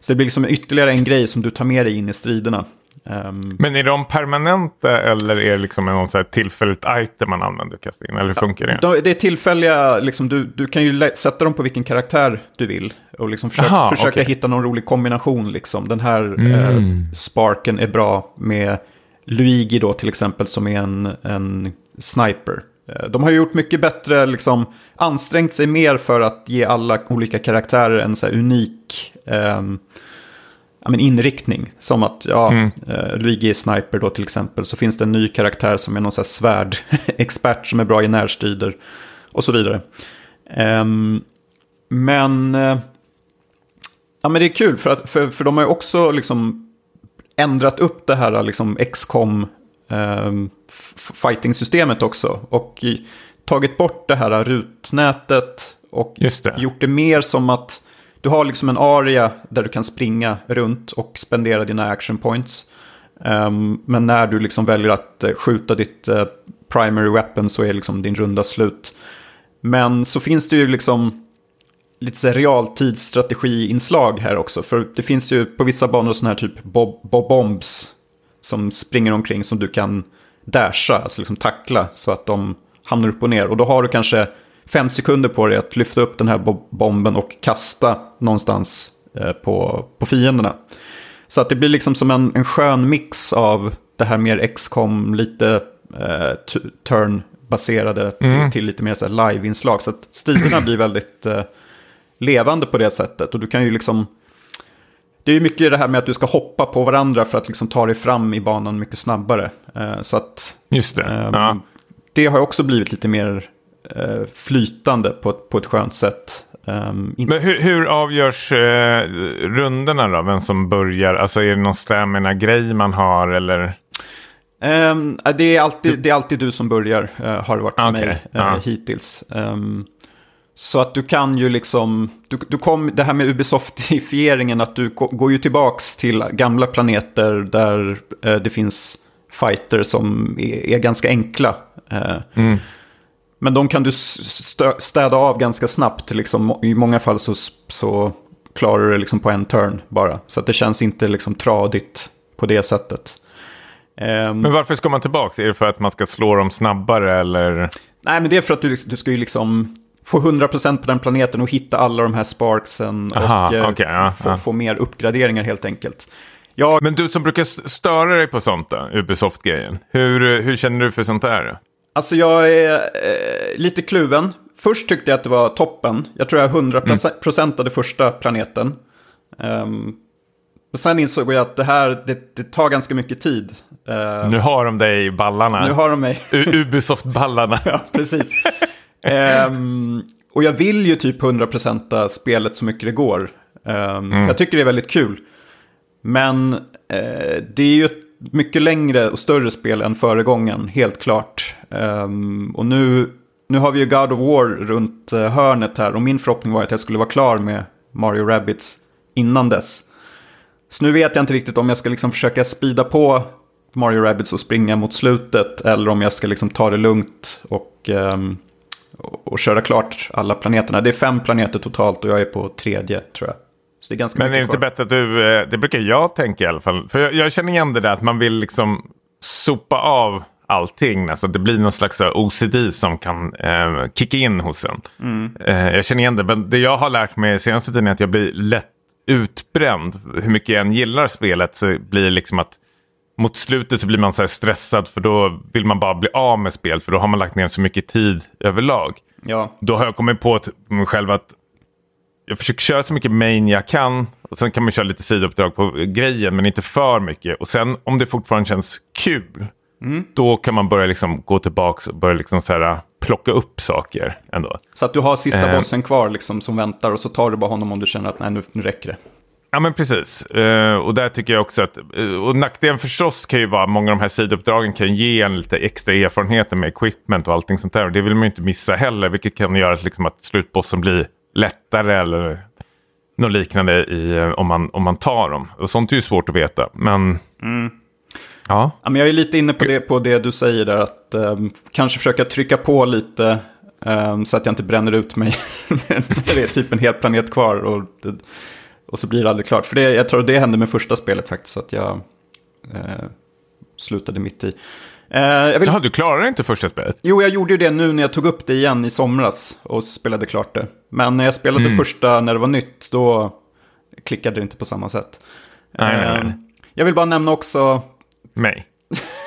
Så det blir liksom ytterligare en grej som du tar med dig in i striderna. Um, men är de permanenta eller är det liksom en så här tillfälligt item man använder in? Eller hur funkar det? det är tillfälliga, liksom, du, du kan ju sätta dem på vilken karaktär du vill. Och liksom försöka, Aha, försöka okay. hitta någon rolig kombination. Liksom. Den här mm. eh, sparken är bra med Luigi då till exempel som är en, en sniper. Eh, de har gjort mycket bättre, liksom, ansträngt sig mer för att ge alla olika karaktärer en så unik eh, ja, men inriktning. Som att, ja, mm. uh, Luigi är sniper då till exempel. Så finns det en ny karaktär som är någon sån här svärdexpert som är bra i närstrider. Och så vidare. Um, men, uh, ja men det är kul för, att, för, för de har ju också liksom ändrat upp det här liksom XCOM um, fighting-systemet också. Och tagit bort det här rutnätet och det. gjort det mer som att du har liksom en area där du kan springa runt och spendera dina action points. Um, men när du liksom väljer att eh, skjuta ditt uh, primary weapon så är liksom din runda slut. Men så finns det ju liksom lite så realtidsstrategiinslag här också. För det finns ju på vissa banor sådana här typ bob, bob bombs som springer omkring som du kan dasha, alltså liksom tackla så att de hamnar upp och ner. Och då har du kanske fem sekunder på dig att lyfta upp den här bomben och kasta någonstans eh, på, på fienderna. Så att det blir liksom som en, en skön mix av det här mer XCOM, lite eh, turn-baserade mm. till, till, lite mer live-inslag. Så att striderna blir väldigt eh, levande på det sättet. Och du kan ju liksom... Det är ju mycket det här med att du ska hoppa på varandra för att liksom ta dig fram i banan mycket snabbare. Eh, så att... Just det. Eh, ja. Det har också blivit lite mer eh, flytande på ett, på ett skönt sätt. Um, Men hur, hur avgörs eh, rundorna då? Vem som börjar? Alltså är det någon stamina-grej man har eller? Um, det, är alltid, det är alltid du som börjar, uh, har det varit för okay. mig uh, ja. hittills. Um, så att du kan ju liksom, du, du kom, det här med Ubisoftifieringen, att du går ju tillbaks till gamla planeter där uh, det finns fighter som är, är ganska enkla. Mm. Men de kan du städa av ganska snabbt. Liksom, I många fall så, så klarar du det liksom på en turn bara. Så att det känns inte liksom tradigt på det sättet. Um, men varför ska man tillbaka? Är det för att man ska slå dem snabbare eller? Nej, men det är för att du, du ska ju liksom få 100% på den planeten och hitta alla de här sparksen. Aha, och eh, okay, ja, få, ja. få, mer uppgraderingar helt enkelt. Jag... Men du som brukar störa dig på sånt då, Ubisoft-grejen. Hur, hur känner du för sånt där? Alltså jag är eh, lite kluven. Först tyckte jag att det var toppen. Jag tror jag 100% mm. det första planeten. Um, och sen insåg jag att det här det, det tar ganska mycket tid. Uh, nu har de dig i ballarna. Nu har de mig. Ubisoft-ballarna. ja, precis. um, och jag vill ju typ 100% spelet så mycket det går. Um, mm. Jag tycker det är väldigt kul. Men uh, det är ju ett mycket längre och större spel än föregången, helt klart. Um, och nu, nu har vi ju God of War runt uh, hörnet här och min förhoppning var att jag skulle vara klar med Mario Rabbids innan dess. Så nu vet jag inte riktigt om jag ska liksom försöka spida på Mario Rabbids och springa mot slutet eller om jag ska liksom ta det lugnt och, um, och, köra klart alla planeterna. Det är fem planeter totalt och jag är på tredje tror jag. Så det är ganska Men är det inte kvar. bättre att du, eh, det brukar jag tänka i alla fall. För jag, jag känner igen det där att man vill liksom sopa av allting. Nästan. Det blir någon slags OCD som kan eh, kicka in hos en. Mm. Eh, jag känner igen det. Men det jag har lärt mig senaste tiden är att jag blir lätt utbränd. Hur mycket jag än gillar spelet så blir det liksom att mot slutet så blir man så stressad för då vill man bara bli av med spel. För då har man lagt ner så mycket tid överlag Ja, då har jag kommit på mig själv att jag försöker köra så mycket main jag kan. Och sen kan man köra lite sidouppdrag på grejen, men inte för mycket. Och sen om det fortfarande känns kul, då kan man börja liksom gå tillbaka och börja liksom så här, plocka upp saker ändå. så att du har sista Eh. bossen kvar liksom som väntar och så tar du bara honom om du känner att nej, nu, nu räcker det. Ja men precis. Eh, och där tycker jag också att, eh, och nackdelen förstås kan ju vara att många av de här sidouppdragen kan ge en lite extra erfarenheter med equipment och allting sånt där. Och det vill man ju inte missa heller, vilket kan göra att, liksom, att slutbossen blir lättare eller något liknande i, eh, om, man, om man tar dem. Och sånt är ju svårt att veta. Men ja, Ja, men jag är lite inne på det, på det du säger där, att ehm, kanske försöka trycka på lite ehm, så att jag inte bränner ut mig det är typ en hel planet kvar och, och så blir det aldrig klart. För det, jag tror det hände med första spelet faktiskt, att jag eh, slutade mitt i. Eh, jag vill, Jaha, du klarar inte första spelet? jo, jag gjorde ju det nu när jag tog upp det igen i somras och spelade klart det. Men när jag spelade Mm. första när det var nytt, då klickade det inte på samma sätt. Nej, nej, nej. Ehm, Jag vill bara nämna också Mig?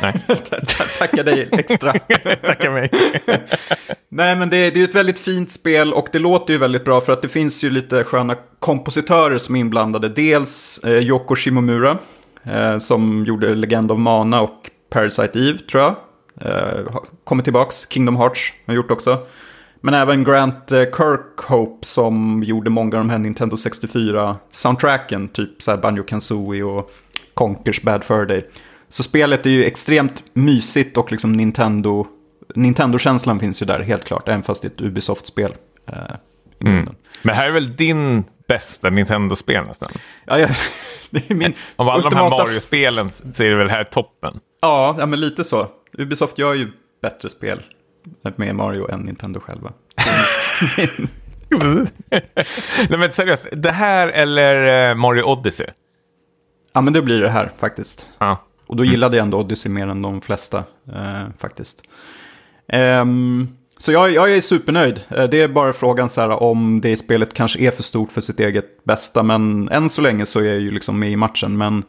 Nej, Tacka dig extra. tacka mig. Nej, men det, det är ett väldigt fint spel och det låter ju väldigt bra för att det finns ju lite sköna kompositörer som är inblandade. Dels eh, Yoko Shimomura eh, som gjorde Legend of Mana och Parasite Eve tror jag. Eh, kommer tillbaks, Kingdom Hearts har gjort också. Men även Grant eh, Kirkhope som gjorde många av de här Nintendo 64-soundtracken, typ så här Banjo Kazooie och Conkers Bad Fur Day. Så spelet är ju extremt mysigt och liksom Nintendo... Nintendo-känslan finns ju där helt klart, även fast det är ett Ubisoft-spel. Eh, grunden. Men här är väl din bästa Nintendo-spel nästan? Ja, jag, det är min Av alla de här ultimata- Mario-spelen så är det väl här toppen. Ja, ja, men lite så. Ubisoft gör ju bättre spel med Mario än Nintendo själva. Nej men seriöst, det här eller eh, Mario Odyssey? Ja, men det blir det här faktiskt. Ja. Och då gillade jag ändå Odyssey mer än de flesta eh, faktiskt. Ehm, så jag, jag är supernöjd. Eh, Det är bara frågan så här, om det spelet kanske är för stort för sitt eget bästa. Men än så länge så är jag ju liksom med i matchen. Men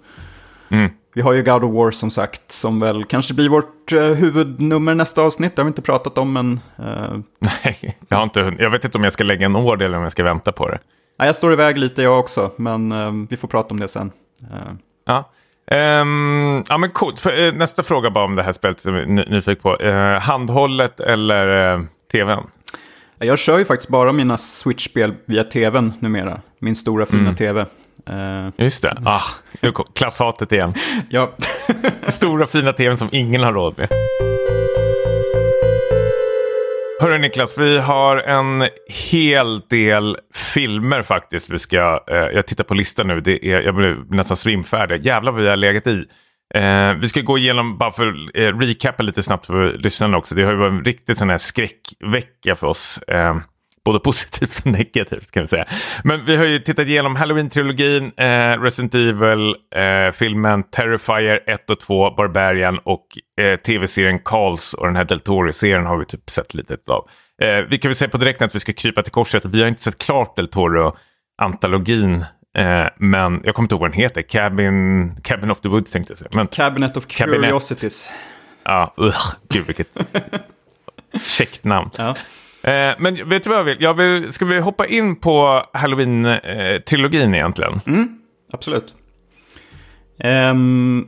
Mm. vi har ju God of War som sagt. Som väl kanske blir vårt eh, huvudnummer nästa avsnitt. Det har vi inte pratat om men... Eh, Nej, jag, har inte, jag vet inte om jag ska lägga en order eller om jag ska vänta på det. nej, jag står iväg lite jag också. Men eh, vi får prata om det sen. Eh, Ja. Ehm, ja men coolt. För, eh, nästa fråga bara om det här spelet som jag är ny- nyfiken på. Eh, handhållet eller eh, tvn? jag kör ju faktiskt bara mina Switch-spel via tvn numera. Min stora fina tv. Eh, Just det. Ah, klasshatet igen. ja. Stora fina tvn som ingen har råd med. Hörru Niklas, vi har en hel del filmer faktiskt. Vi ska, eh, jag tittar på listan nu, det är, jag blir nästan svimfärdig. Jävlar vad vi har legat i. Eh, vi ska gå igenom, bara för att eh, recapa lite snabbt för lyssnarna också. Det har ju varit en riktigt sån här skräckvecka för oss. Eh, både positivt och negativt kan vi säga. Men vi har ju tittat igenom Halloween-trilogin, eh, Resident Evil-filmen, Terrifier 1 och 2, Barbarian och eh, tv-serien Karls och den här Del Toro-serien har vi typ sett lite av. Eh, vi kan väl säga på direkten att vi ska krypa till korset. Vi har inte sett klart Del Toro-antologin. Eh, men jag kommer inte ihåg vad den heter. Cabin, Cabin of the Woods tänkte jag säga. Men Cabinet of Cabinet. Curiosities. ja, uh, gud vilket käckt namn. Ja. Eh, men vet du vad jag vill? Jag vill? Ska vi hoppa in på Halloween-trilogin egentligen? Absolut. Ehm,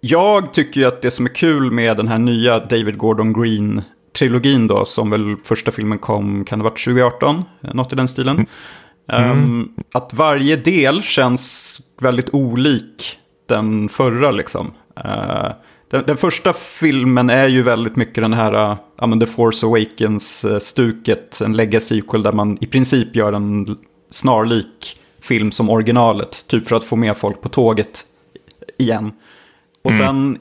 jag tycker ju att det som är kul med den här nya David Gordon Green-trilogin då, som väl första filmen kom, kan det ha varit 2018? Eh, Något i den stilen. Ehm, att varje del känns väldigt olik den förra liksom. Eh, den, den första filmen är ju väldigt mycket den här, uh, ja men The Force Awakens-stuket, en legacy-sequel där man i princip gör en snarlik film som originalet, typ för att få med folk på tåget igen. Och sen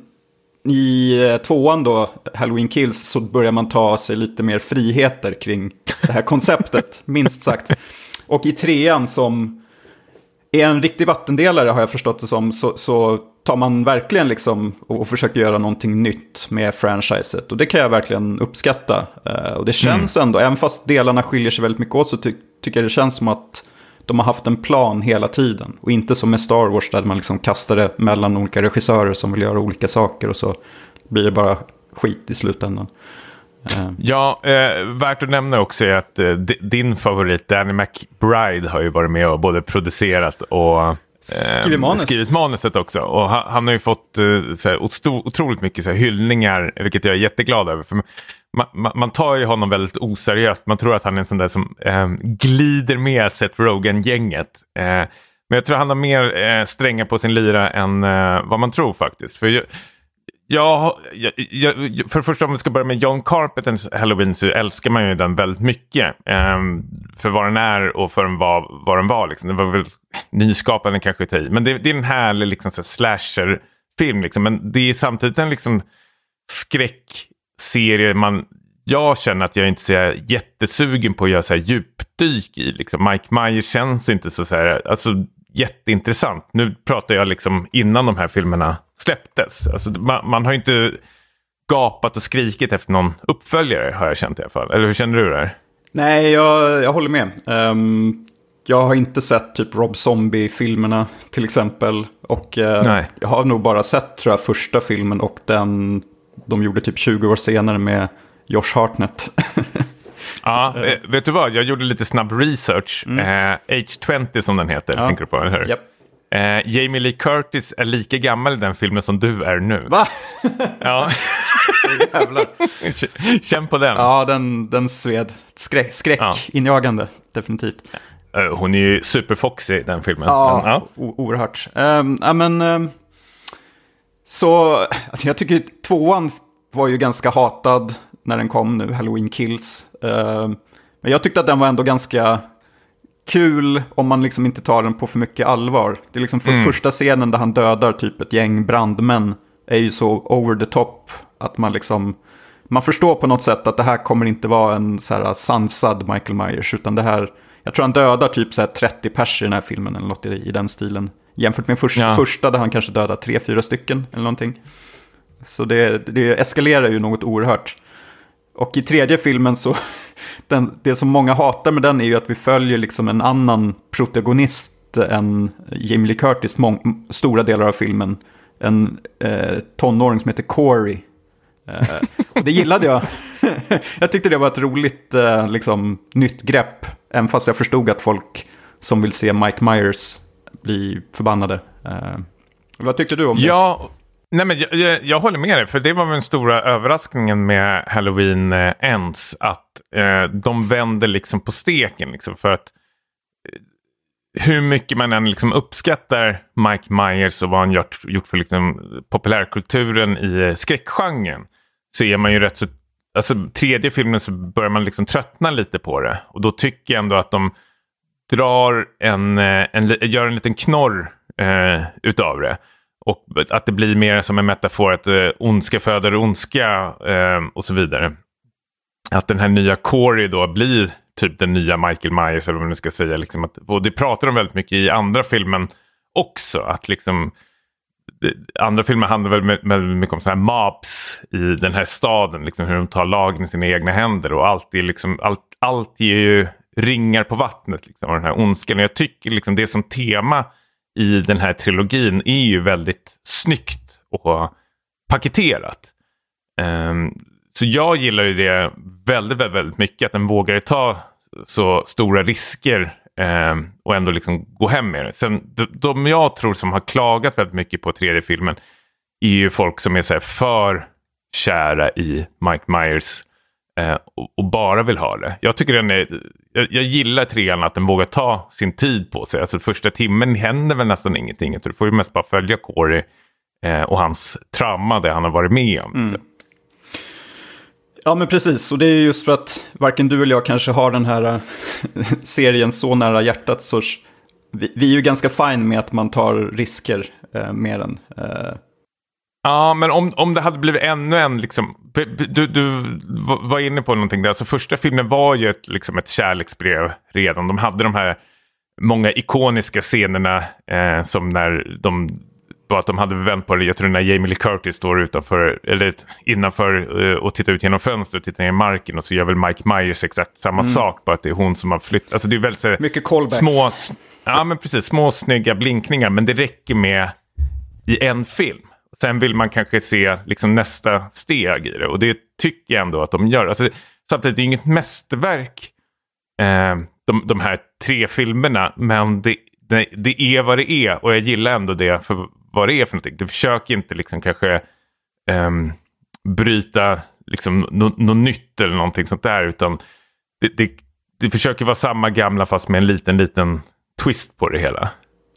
i eh, tvåan då, Halloween Kills, så börjar man ta sig lite mer friheter kring det här konceptet, minst sagt. Och i trean som är en riktig vattendelare har jag förstått det som så, så tar man verkligen liksom och, och, försöker göra någonting nytt med franchiset. Och det kan jag verkligen uppskatta. Uh, och det känns mm. ändå, även fast delarna skiljer sig väldigt mycket åt så ty tycker jag det känns som att de har haft en plan hela tiden. Och inte som med Star Wars där man liksom kastar det mellan olika regissörer som vill göra olika saker och så blir det bara skit i slutändan. Uh. Ja, eh, värt att nämna också är att eh, din favorit Danny McBride har ju varit med och både producerat och Skrivit, manus. skrivit manuset också. Och han, han har ju fått uh, såhär, otroligt mycket såhär, hyllningar, vilket jag är jätteglad över. För man, man, man, tar ju honom väldigt oseriöst. Man tror att han är en sån där som eh, glider med Seth Rogen-gänget. Eh, men jag tror han har mer eh, strängar på sin lyra än eh, vad man tror faktiskt. För jag, jag, jag, för det första om vi ska börja med John Carpenters Halloween så älskar man ju den väldigt mycket. Um, för vad den är och för vad, vad den var. Liksom. Det var väl nyskapande kanske ta i. Men det, det, är en härlig liksom, slasher-film. Liksom. Men det är samtidigt en liksom, skräckserie man jag känner att jag inte är så jättesugen på att göra så här djupdyk i. Liksom. Mike Myers känns inte så, så här, alltså, jätteintressant. Nu pratar jag liksom innan de här filmerna släpptes. Alltså, man, man har inte gapat och skrikit efter någon uppföljare har jag känt i alla fall. Eller hur känner du det? Nej, jag, jag håller med. Um, jag har inte sett typ Rob Zombie-filmerna till exempel. Och uh, jag har nog bara sett tror jag första filmen och den de gjorde typ 20 år senare med Josh Hartnett. ja, eh, vet du vad? Jag gjorde lite snabb research. Mm. Eh, H20 som den heter, ja. tänker du på? Eller hur? Yep. Eh, Jamie Lee Curtis är lika gammal i den filmen som du är nu. Va? Ja. Jävlar. Känn på den. Ja, den, den sved. Skräck, skräckinjagande, ja. definitivt. Uh, hon är ju superfoxy i den filmen. Ja, men, ja. oerhört. Um, ja, men, um, så alltså, jag tycker tvåan var ju ganska hatad när den kom nu, Halloween Kills. Uh, men jag tyckte att den var ändå ganska kul om man liksom inte tar den på för mycket allvar. Det är liksom för mm. första scenen där han dödar typ ett gäng brandmän är ju så over the top att man liksom man förstår på något sätt att det här kommer inte vara en så här sansad Michael Myers utan det här jag tror han dödar typ så här 30 pers i den här filmen eller något i, i den stilen. Jämfört med första, ja. första där han kanske dödar 3-4 stycken eller någonting. Så det, det eskalerar ju något oerhört. Och i tredje filmen så, den, det som många hatar med den är ju att vi följer liksom en annan protagonist än Jamie Lee Curtis, mång, stora delar av filmen. En eh, tonåring som heter Corey. Eh, och det gillade jag. jag tyckte det var ett roligt eh, liksom, nytt grepp. Även fast jag förstod att folk som vill se Mike Myers bli förbannade. Eh, vad tyckte du om det? Ja, Nej, men jag, jag, jag, håller med dig, för det var den stora överraskningen med Halloween eh, Ends. Att eh, de vänder liksom på steken. Liksom, för att eh, hur mycket man än liksom uppskattar Mike Myers och vad han gjort, gjort för liksom populärkulturen i eh, skräckgenren. Så är man ju rätt så... Alltså tredje filmen så börjar man liksom tröttna lite på det. Och då tycker jag ändå att de drar en, eh, en, gör en liten knorr eh, utav det. Och att det blir mer som en metafor att eh, ondska föder ondska eh, och så vidare. Att den här nya Corey då blir typ den nya Michael Myers eller vad man ska säga. Liksom att, och det pratar de väldigt mycket i andra filmen också. Att liksom andra filmer handlar väl väldigt mycket om så här mobs i den här staden. Liksom hur de tar lagen i sina egna händer och allt, är liksom, allt, allt ger ju ringar på vattnet. Liksom, och den här ondskan. Och jag tycker liksom det som tema i den här trilogin är ju väldigt snyggt och paketerat. Um, så jag gillar ju det väldigt, väldigt, väldigt mycket. Att den vågar ta så stora risker um, och ändå liksom gå hem med det. Sen de, de jag tror som har klagat väldigt mycket på tredje filmen är ju folk som är så för kära i Mike Myers eh, och, och, bara vill ha det. Jag tycker den är, jag, jag gillar trean att den vågar ta sin tid på sig. Alltså första timmen händer väl nästan ingenting. Du får ju mest bara följa Corey eh, och hans trauma, det han har varit med om. Mm. Ja men precis, och det är just för att varken du eller jag kanske har den här eh, serien så nära hjärtat. Så vi, vi är ju ganska fine med att man tar risker eh, med den. Eh, Ja, men om, om det hade blivit ännu en, liksom, du, du var inne på någonting där, alltså första filmen var ju ett, liksom ett kärleksbrev redan. De hade de här många ikoniska scenerna eh, som när de var att de hade vänt på det. Jag tror när Jamie Lee Curtis står utanför, eller innanför eh, och tittar ut genom fönstret och tittar ner i marken och så gör väl Mike Myers exakt samma Mm. sak, bara att det är hon som har flyttat. Alltså det är väldigt så, Mycket callbacks. små, ja men precis, små snygga blinkningar, men det räcker med i en film. Sen vill man kanske se liksom nästa steg i det och det tycker jag ändå att de gör. Alltså, samtidigt, det är inget mästerverk, eh, de, de här tre filmerna, men det, det, det är vad det är och jag gillar ändå det för vad det är för någonting. Det försöker inte liksom kanske eh, bryta liksom något no nytt eller någonting sånt där, utan det, det, det försöker vara samma gamla fast med en liten, liten twist på det hela.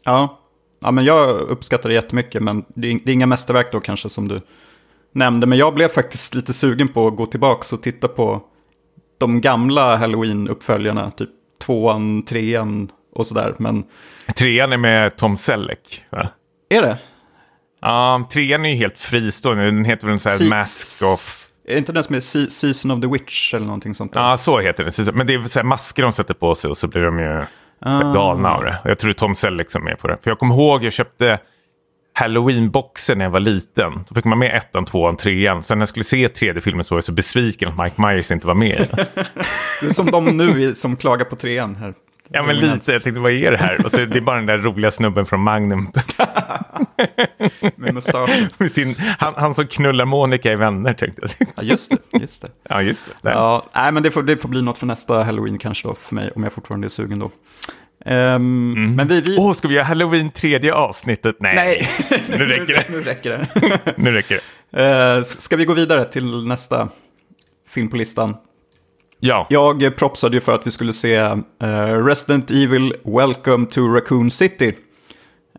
Ja ja, men jag uppskattar det jättemycket, men det är, det är inga mästerverk då kanske som du nämnde. Men jag blev faktiskt lite sugen på att gå tillbaka och titta på de gamla Halloween-uppföljarna, typ tvåan, trean och sådär. Men Trean är med Tom Selleck. Va? är det? Ja, trean är ju helt fristående. Den heter väl så här Se- Mask of... Är inte den som är Se- Season of the Witch eller någonting sånt där? Ja, så heter den. Men det är så här masker de sätter på sig och så blir de ju Ah. galna av det. Jag tror Tom Selleck som är på det. För jag kommer ihåg, jag köpte Halloween-boxen när jag var liten. Då fick man med ettan, tvåan, trean. Sen när jag skulle se tredje filmen så var jag så besviken att Mike Myers inte var med. Det är som de nu som klagar på trean här. Ja, men lite. Jag tänkte, vad är det här? Och så är det bara den där roliga snubben från Magnum. Med mustaschen. Med sin, han, han som knullar Monica i Vänner, tänkte jag. Ja, just det. Just det. Ja, just det. Där. Ja, nej, men det får, det får bli något för nästa Halloween kanske då för mig, om jag fortfarande är sugen då. Ehm, Men vi... vi... Åh, ska vi göra Halloween tredje avsnittet? Nej, Nej, nu räcker det. nu räcker det. nu räcker det. Eh, ska vi gå vidare till nästa film på listan? Ja, Jag propsade ju för att vi skulle se eh, Resident Evil Welcome to Raccoon City.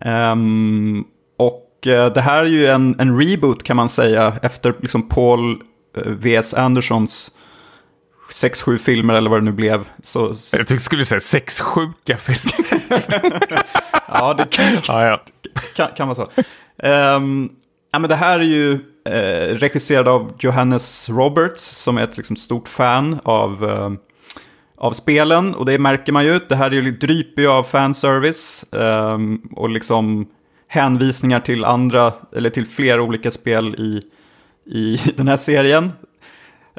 Ehm, och eh, det här är ju en, en reboot kan man säga efter liksom Paul eh, V.S. Andersons sex, sju filmer eller vad det nu blev. Så, jag tyckte du skulle säga sexsjuka filmer. ja, det kan, ja, ja. kan, kan vara så. Ehm, ja, men det här är ju eh, regisserad av Johannes Roberts som är ett liksom, stort fan av, eh, av spelen. Och det märker man ju. Det här är ju lite drypig av fanservice. ehm, och liksom hänvisningar till andra, eller till flera olika spel i, i den här serien.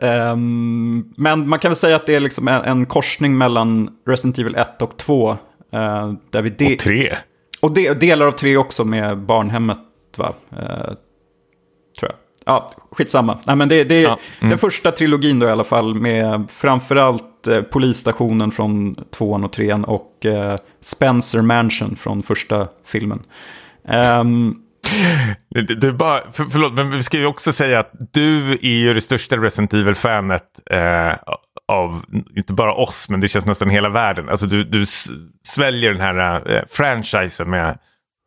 Ehm, men man kan väl säga att det är liksom en, en korsning mellan Resident Evil 1 och 2. eh, där vi de- Och tre. och de, delar av tre också med barnhemmet, va? Eh, tror jag. Ja, skitsamma. Nej, men det, det är Ja, mm. den första trilogin då i alla fall med framförallt eh, polisstationen från tvåan och trean och eh, Spencer Mansion från första filmen. Ehm, Du, bara, för, förlåt, men vi ska ju också säga att du är ju det största Resident Evil-fanet eh, av, inte bara oss, men det känns nästan hela världen. Alltså du, du sväljer den här eh, franchisen med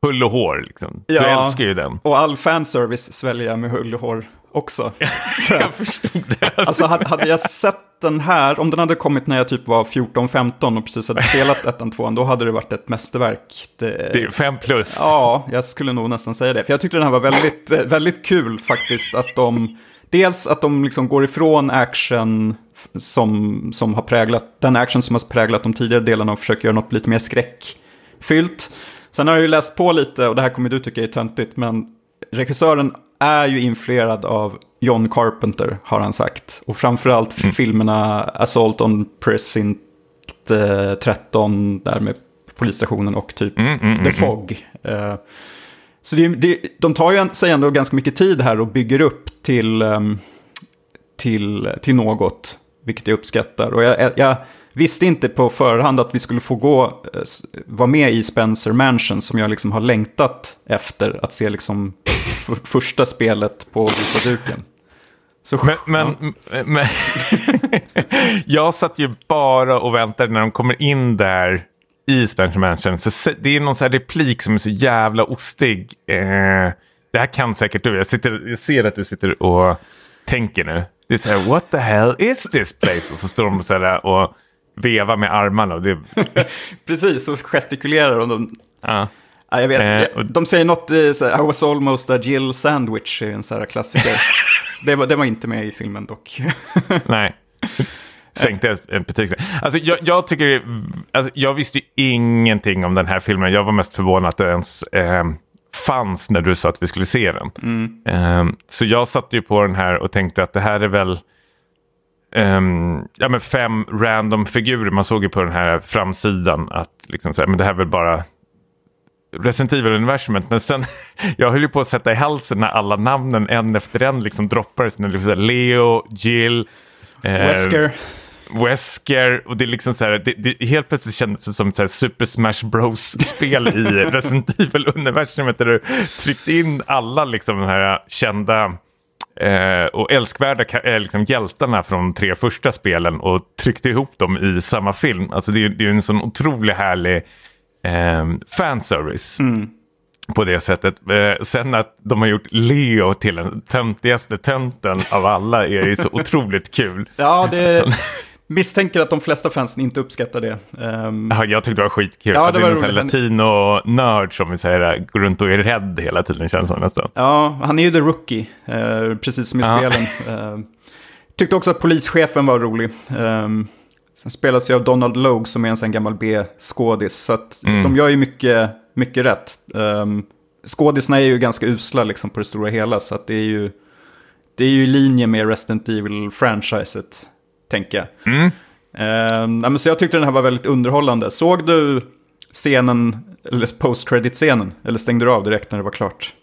hull och hår. Liksom. Du Ja. älskar ju den. och all fanservice sväljer jag med hull och hår också. Jag förstod det. Alltså hade, jag sett den här, om den hade kommit när jag typ var 14-15 och precis hade spelat ettan, tvåan, då hade det varit ett mästerverk. Det, Det är fem plus. Ja, jag skulle nog nästan säga det. För jag tyckte den här var väldigt, eh, väldigt kul faktiskt. Att de, dels att de liksom går ifrån action som, som har präglat, den action som har präglat de tidigare delarna och försöker göra något lite mer skräckfyllt. Sen har jag ju läst på lite, och det här kommer du tycka är töntigt, men regissören är ju influerad av John Carpenter, har han sagt. Och framförallt filmerna Assault on Precinct eh, 13, där med polisstationen och typ Mm, mm, mm, The Fog. Eh, så det, det, de tar ju sig ändå ganska mycket tid här och bygger upp till, ehm, till, till något, vilket jag uppskattar. Och jag, jag visste inte på förhand att vi skulle få gå, eh, vara med i Spencer Mansion som jag liksom har längtat efter att se liksom första spelet på vita duken. Så, Men, men, men jag satt ju bara och väntade när de kommer in där i Spencer Mansion. Så det är någon här replik som är så jävla ostig. Eh, det här kan säkert du. Jag, sitter, jag ser att du sitter och tänker nu. Det är så här, what the hell is this place? Och så står de så här och vevar med armarna. Och det, Precis, så gestikulerar de. de ja. Ja, jag vet. Eh, och- De säger något, eh, så här, I was almost a Jill sandwich, en sån här klassiker. det, var, det var inte med i filmen dock. Nej. sänkte en betyg. Alltså jag, jag tycker, alltså jag visste ju ingenting om den här filmen. Jag var mest förvånad att det ens eh, fanns när du sa att vi skulle se den. Mm. Eh, så jag satte ju på den här och tänkte att det här är väl ehm, ja, men fem random figurer. Man såg ju på den här framsidan att liksom, så här, men det här är väl bara Resident Evil-universumet. Men sen, jag höll ju på att sätta i halsen när alla namnen en efter en liksom droppades. Leo, Jill, eh, Wesker. Wesker och det är liksom så här, det, det, helt plötsligt kändes det som ett så här Super Smash Bros-spel i Resident Evil-universumet där du tryckte in alla liksom de här kända eh, och älskvärda eh, liksom hjältarna från de tre första spelen och tryckte ihop dem i samma film. Alltså det, är- det är en sån otroligt härlig eh, fanservice på det sättet. Eh, sen att de har gjort Leo till den töntigaste tönten av alla är ju så otroligt kul. Ja, det misstänker att de flesta fansen inte uppskattar det. Ehm, Ja, jag tyckte det var skitkul. Ja, det är en latino-nörd som vi säger, går runt och är rädd hela tiden känns som nästan. Ja, han är ju the rookie, eh, precis som i Ja. spelen. Eh, tyckte också att polischefen var rolig. Eh, sen spelas ju av Donald Logue som är en sån gammal B-skådis. Så att de gör ju mycket, mycket rätt. Eh, skådisarna är ju ganska usla liksom på det stora hela. Så att det är ju, det är ju i linje med Resident Evil-franchiset, tänker jag. Mm. Eh, men så jag tyckte den här var väldigt underhållande. Såg du scenen, eller post-credit-scenen? Eller stängde du av direkt när det var klart?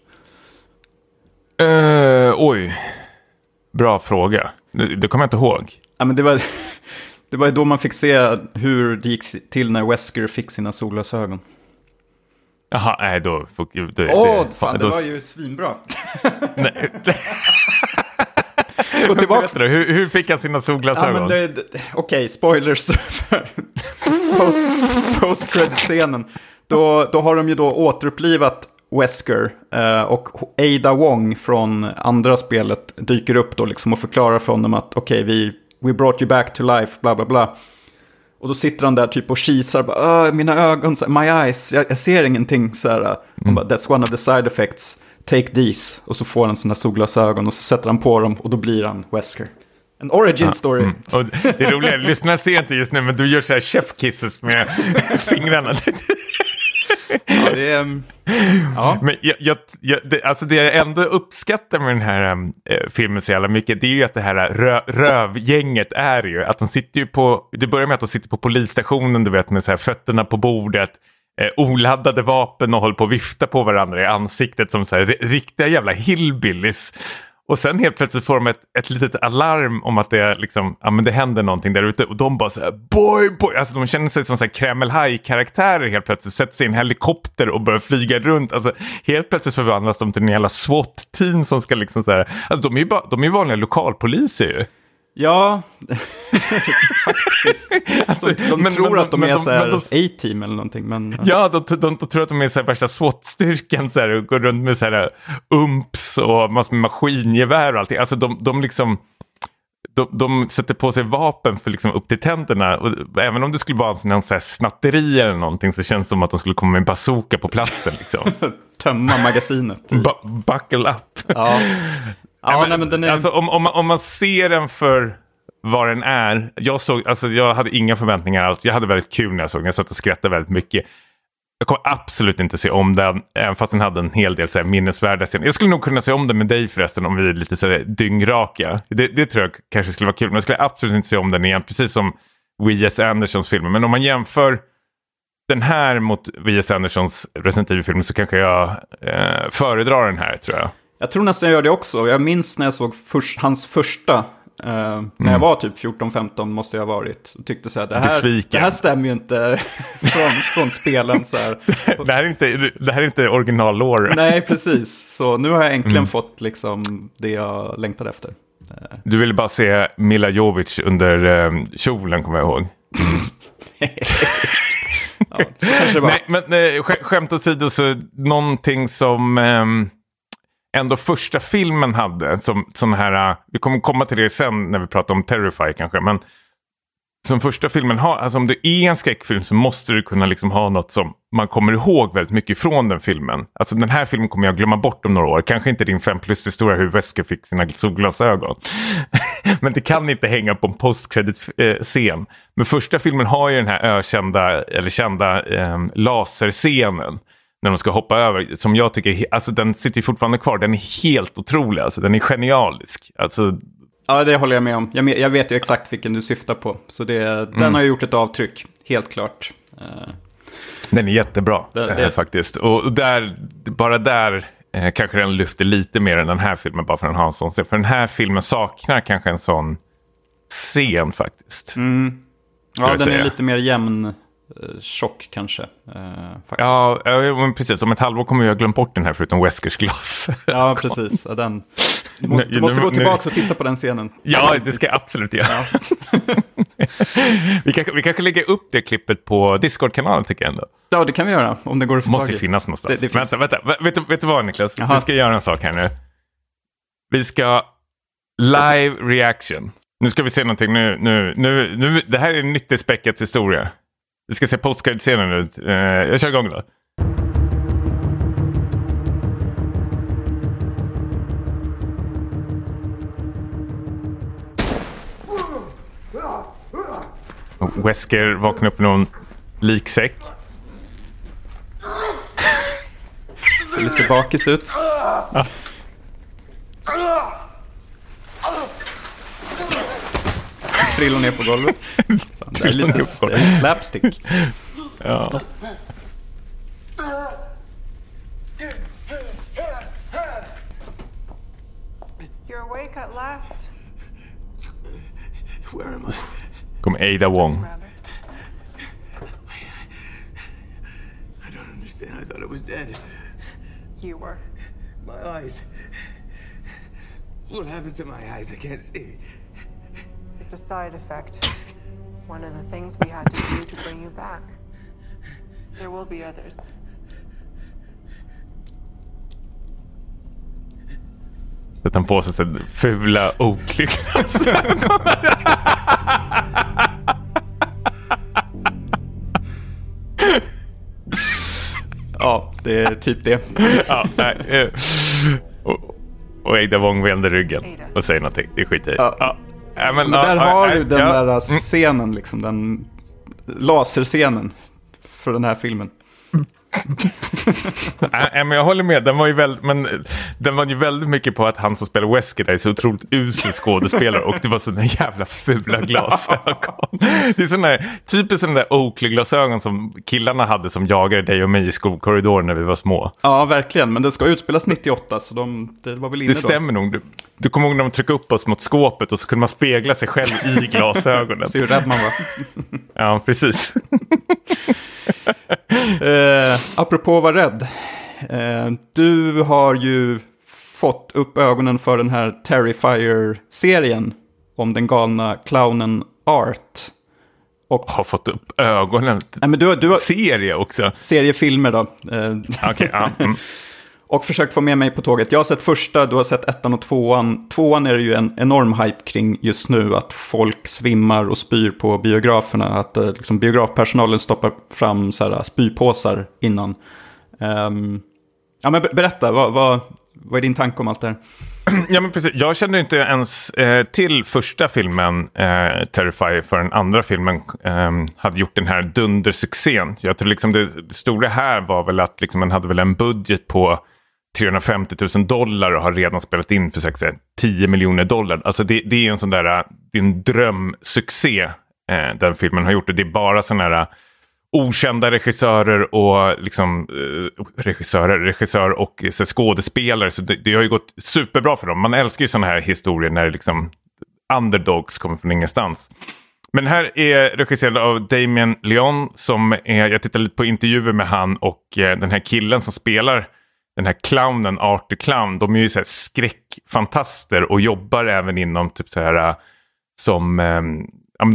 Eh, oj, bra fråga. Det, det kommer jag inte ihåg. Ja, men det, var, det var ju då man fick se hur det gick till när Wesker fick sina solglasögon. Jaha, nej då... Åh, fan, det då- var ju svinbra. nej. Gå tillbaka. Då, hur, hur fick han sina Ja, solglasögon? det, Okej, spoilers för post, post-credit-scenen. Då, då har de ju då återupplivat Wesker eh, och Ada Wong från andra spelet dyker upp då liksom och förklarar för honom att okej, vi we brought you back to life, bla bla bla. Och då sitter han där typ och kisar, bara, "Åh, mina ögon, my eyes, jag, jag ser ingenting. Så här. Och bara, That's one of the side effects, take these. Och så får han sina solglasögon och så sätter han på dem och då blir han Wesker. En origin story. Mm. Och det är roliga, lyssnarna ser inte just nu men du gör så här chef kisses med fingrarna. Ja, det är... um, Ja. Men jag, jag, jag, det, alltså det jag ändå uppskattar med den här um, eh, filmen så jävla mycket det är ju att det här rö, rövgänget är ju att de sitter ju på, det börjar med att de sitter på polisstationen du vet med så här fötterna på bordet, eh, oladdade vapen och håller på att vifta på varandra i ansiktet som så här riktiga jävla hillbillies. Och sen helt plötsligt får de ett, ett litet alarm om att det, är liksom, ja, men det händer någonting där ute. Och de bara så här, boy, boy. Alltså de känner sig som så här Kreml-haj-karaktärer helt plötsligt. Sätter sig i en helikopter och börjar flyga runt. Alltså helt plötsligt förvandlas de till en jävla SWAT-team som ska liksom så här. Alltså de är ju bara, de är ju vanliga lokalpoliser ju. Ja. Alltså, De, men- tror men- att de men är så här A-team eller någonting. Men, Ja, de, de, de, tror att de är så här värsta SWAT-styrkan så här, och går runt med så här umps och massor med maskingevär och allting. Alltså de, de liksom... De, de sätter på sig vapen för liksom upp till tänderna. Och även om det skulle vara en sån snatteri eller någonting så känns det som att de skulle komma med en bazooka på platsen. Liksom. tömma magasinet. Bu- buckle up. Ja, ja men, nej, men är... alltså, om, om, man, om man ser den för vad den är. Jag, såg, alltså, jag hade inga förväntningar alls. Jag hade väldigt kul när jag såg den. Jag satt och skrattade väldigt mycket. Jag kommer absolut inte se om den, även fast den hade en hel del så här, minnesvärda scener. Jag skulle nog kunna se om den med dig förresten, om vi är lite så här, dyngraka. Det, det tror jag kanske skulle vara kul, men jag skulle absolut inte se om den igen, precis som W.S. Andersons filmer. Men om man jämför den här mot W.S. Andersons recensiva Evil-filmer så kanske jag eh, föredrar den här, tror jag. Jag tror nästan jag gör det också. Jag minns när jag såg först, hans första, eh, när Mm. jag var typ 14-15 måste jag ha varit. Och tyckte så här, det här, Besviken. det här stämmer ju inte från, från spelen. Så här. det, här är inte, det här är inte original-lore. Nej, precis. Så nu har jag äntligen Mm. fått liksom det jag längtade efter. Du ville bara se Mila Jovic under eh, kjolen, kommer jag ihåg. Ja. Nej, men eh, sk- skämt åsido så någonting som ehm, ändå första filmen hade, som sån här, äh, vi kommer komma till det sen när vi pratar om Terrify kanske, men som första filmen har, alltså om det är en skräckfilm så måste du kunna liksom ha något som man kommer ihåg väldigt mycket från den filmen. Alltså den här filmen kommer jag glömma bort om några år. Kanske inte din 5 plus historia hur Wesker fick sina solglasögon. Men det kan inte hänga på en postkredit-scen. Eh, men första filmen har ju den här ökända, eller kända eh, laserscenen när de ska hoppa över. Som jag tycker, alltså den sitter fortfarande kvar. Den är helt otrolig, alltså den är genialisk. Alltså Ja, det håller jag med om. Jag, jag vet ju exakt vilken du syftar på. Så det, mm. den har gjort ett avtryck, helt klart. Eh, den är jättebra det, det... Eh, faktiskt. Och där, bara där eh, kanske den lyfter lite mer än den här filmen bara för den har en sån scen. För den här filmen saknar kanske en sån scen faktiskt. Mm. Ja, den säga. är lite mer jämn tjock kanske. Eh, ja, men precis. Om ett halvår kommer jag glömt bort den här förutom Weskers glas. ja, precis. Ja, den. Du, må, du måste gå tillbaka och titta på den scenen. Ja, det ska jag absolut göra. Ja. vi, kanske, vi kanske lägger upp det klippet på Discord-kanalen tycker jag ändå. Ja, det kan vi göra. Om det går att få måste finnas någonstans. Det, det finns. Vänta, vänta. Vet, vet du vad Niklas? Jaha. Vi ska göra en sak här nu. Vi ska live reaction. Nu ska vi se någonting. Nu, nu, nu, nu, det här är späckats historia. Vi ska se postcard-scenen ut. Uh, jag kör igång då. Wesker vaknar upp i någon liksäck. Ser lite bakis ut. Ja. Trillar ner på golvet. Fan, det är lite det är slapstick. ja. You're awake at last. Where am I? Kom Ada Wong. I don't understand. I thought it was dead. You were. My eyes. What happened to my eyes? I can't see. It's a side effect. One of the things we had to do to bring you back. There will be others. Sätter han på sig så fula Oakley-glasögon. ja, det är typ det. ja, nej. Eh, och, och Ada Wong vänder ryggen och säger någonting. Det skiter i. Ja. Ja. Ja, men, där ja, har du den ja. där mm. scenen, liksom, den laserscenen för den här filmen. Nej, men jag håller med. Den var, ju väldigt, men, den var ju väldigt mycket på att han som spelar Wesker är så otroligt usel skådespelare och det var sådana jävla fula glasögon. Det är sådana där, typiskt sådana där Oakley-glasögon som killarna hade som jagade dig och mig i skolkorridoren när vi var små. Ja, verkligen. Men det ska utspelas 98 så de, det var väl inne Det stämmer nog. Du, kommer ihåg när de tryckte upp oss mot skåpet och så kunde man spegla sig själv i glasögonen. Se hur rädd man var. ja, precis. eh, apropå vara rädd. Eh, du har ju fått upp ögonen för den här Terrifier-serien om den galna clownen Art. Och har fått upp ögonen. Nej, men du, du har, serie också. Seriefilmer då. Eh, okay, ja. mm. Och försökt få med mig på tåget. Jag har sett första, du har sett ettan och tvåan. Tvåan är det ju en enorm hype kring just nu. Att folk svimmar och spyr på biograferna. Att eh, liksom, biografpersonalen stoppar fram så här, eh, spypåsar innan. Um, ja, men berätta, vad, vad, vad är din tanke om allt det här? Ja, men precis. Jag kände inte ens eh, till första filmen eh, Terrify förrän andra filmen eh, hade gjort den här dundersuccén. Jag tror liksom det, det stora här var väl att liksom, man hade väl en budget på 350 000 dollar och har redan spelat in för säga, 10 miljoner dollar. Alltså det, det, är en sån där, äh, det är en drömsuccé eh, den filmen har gjort. Och det är bara sådana här äh, okända regissörer och liksom, eh, regissörer, regissör och eh, så skådespelare. Så det, det, har ju gått superbra för dem. Man älskar ju sådana här historier när liksom underdogs kommer från ingenstans. Men här är regisserad av Damien Leon som är, jag tittade lite på intervjuer med han och eh, den här killen som spelar den här clownen, Arthur Clown, de är ju så här skräckfantaster och jobbar även inom typ så här äh, som eh,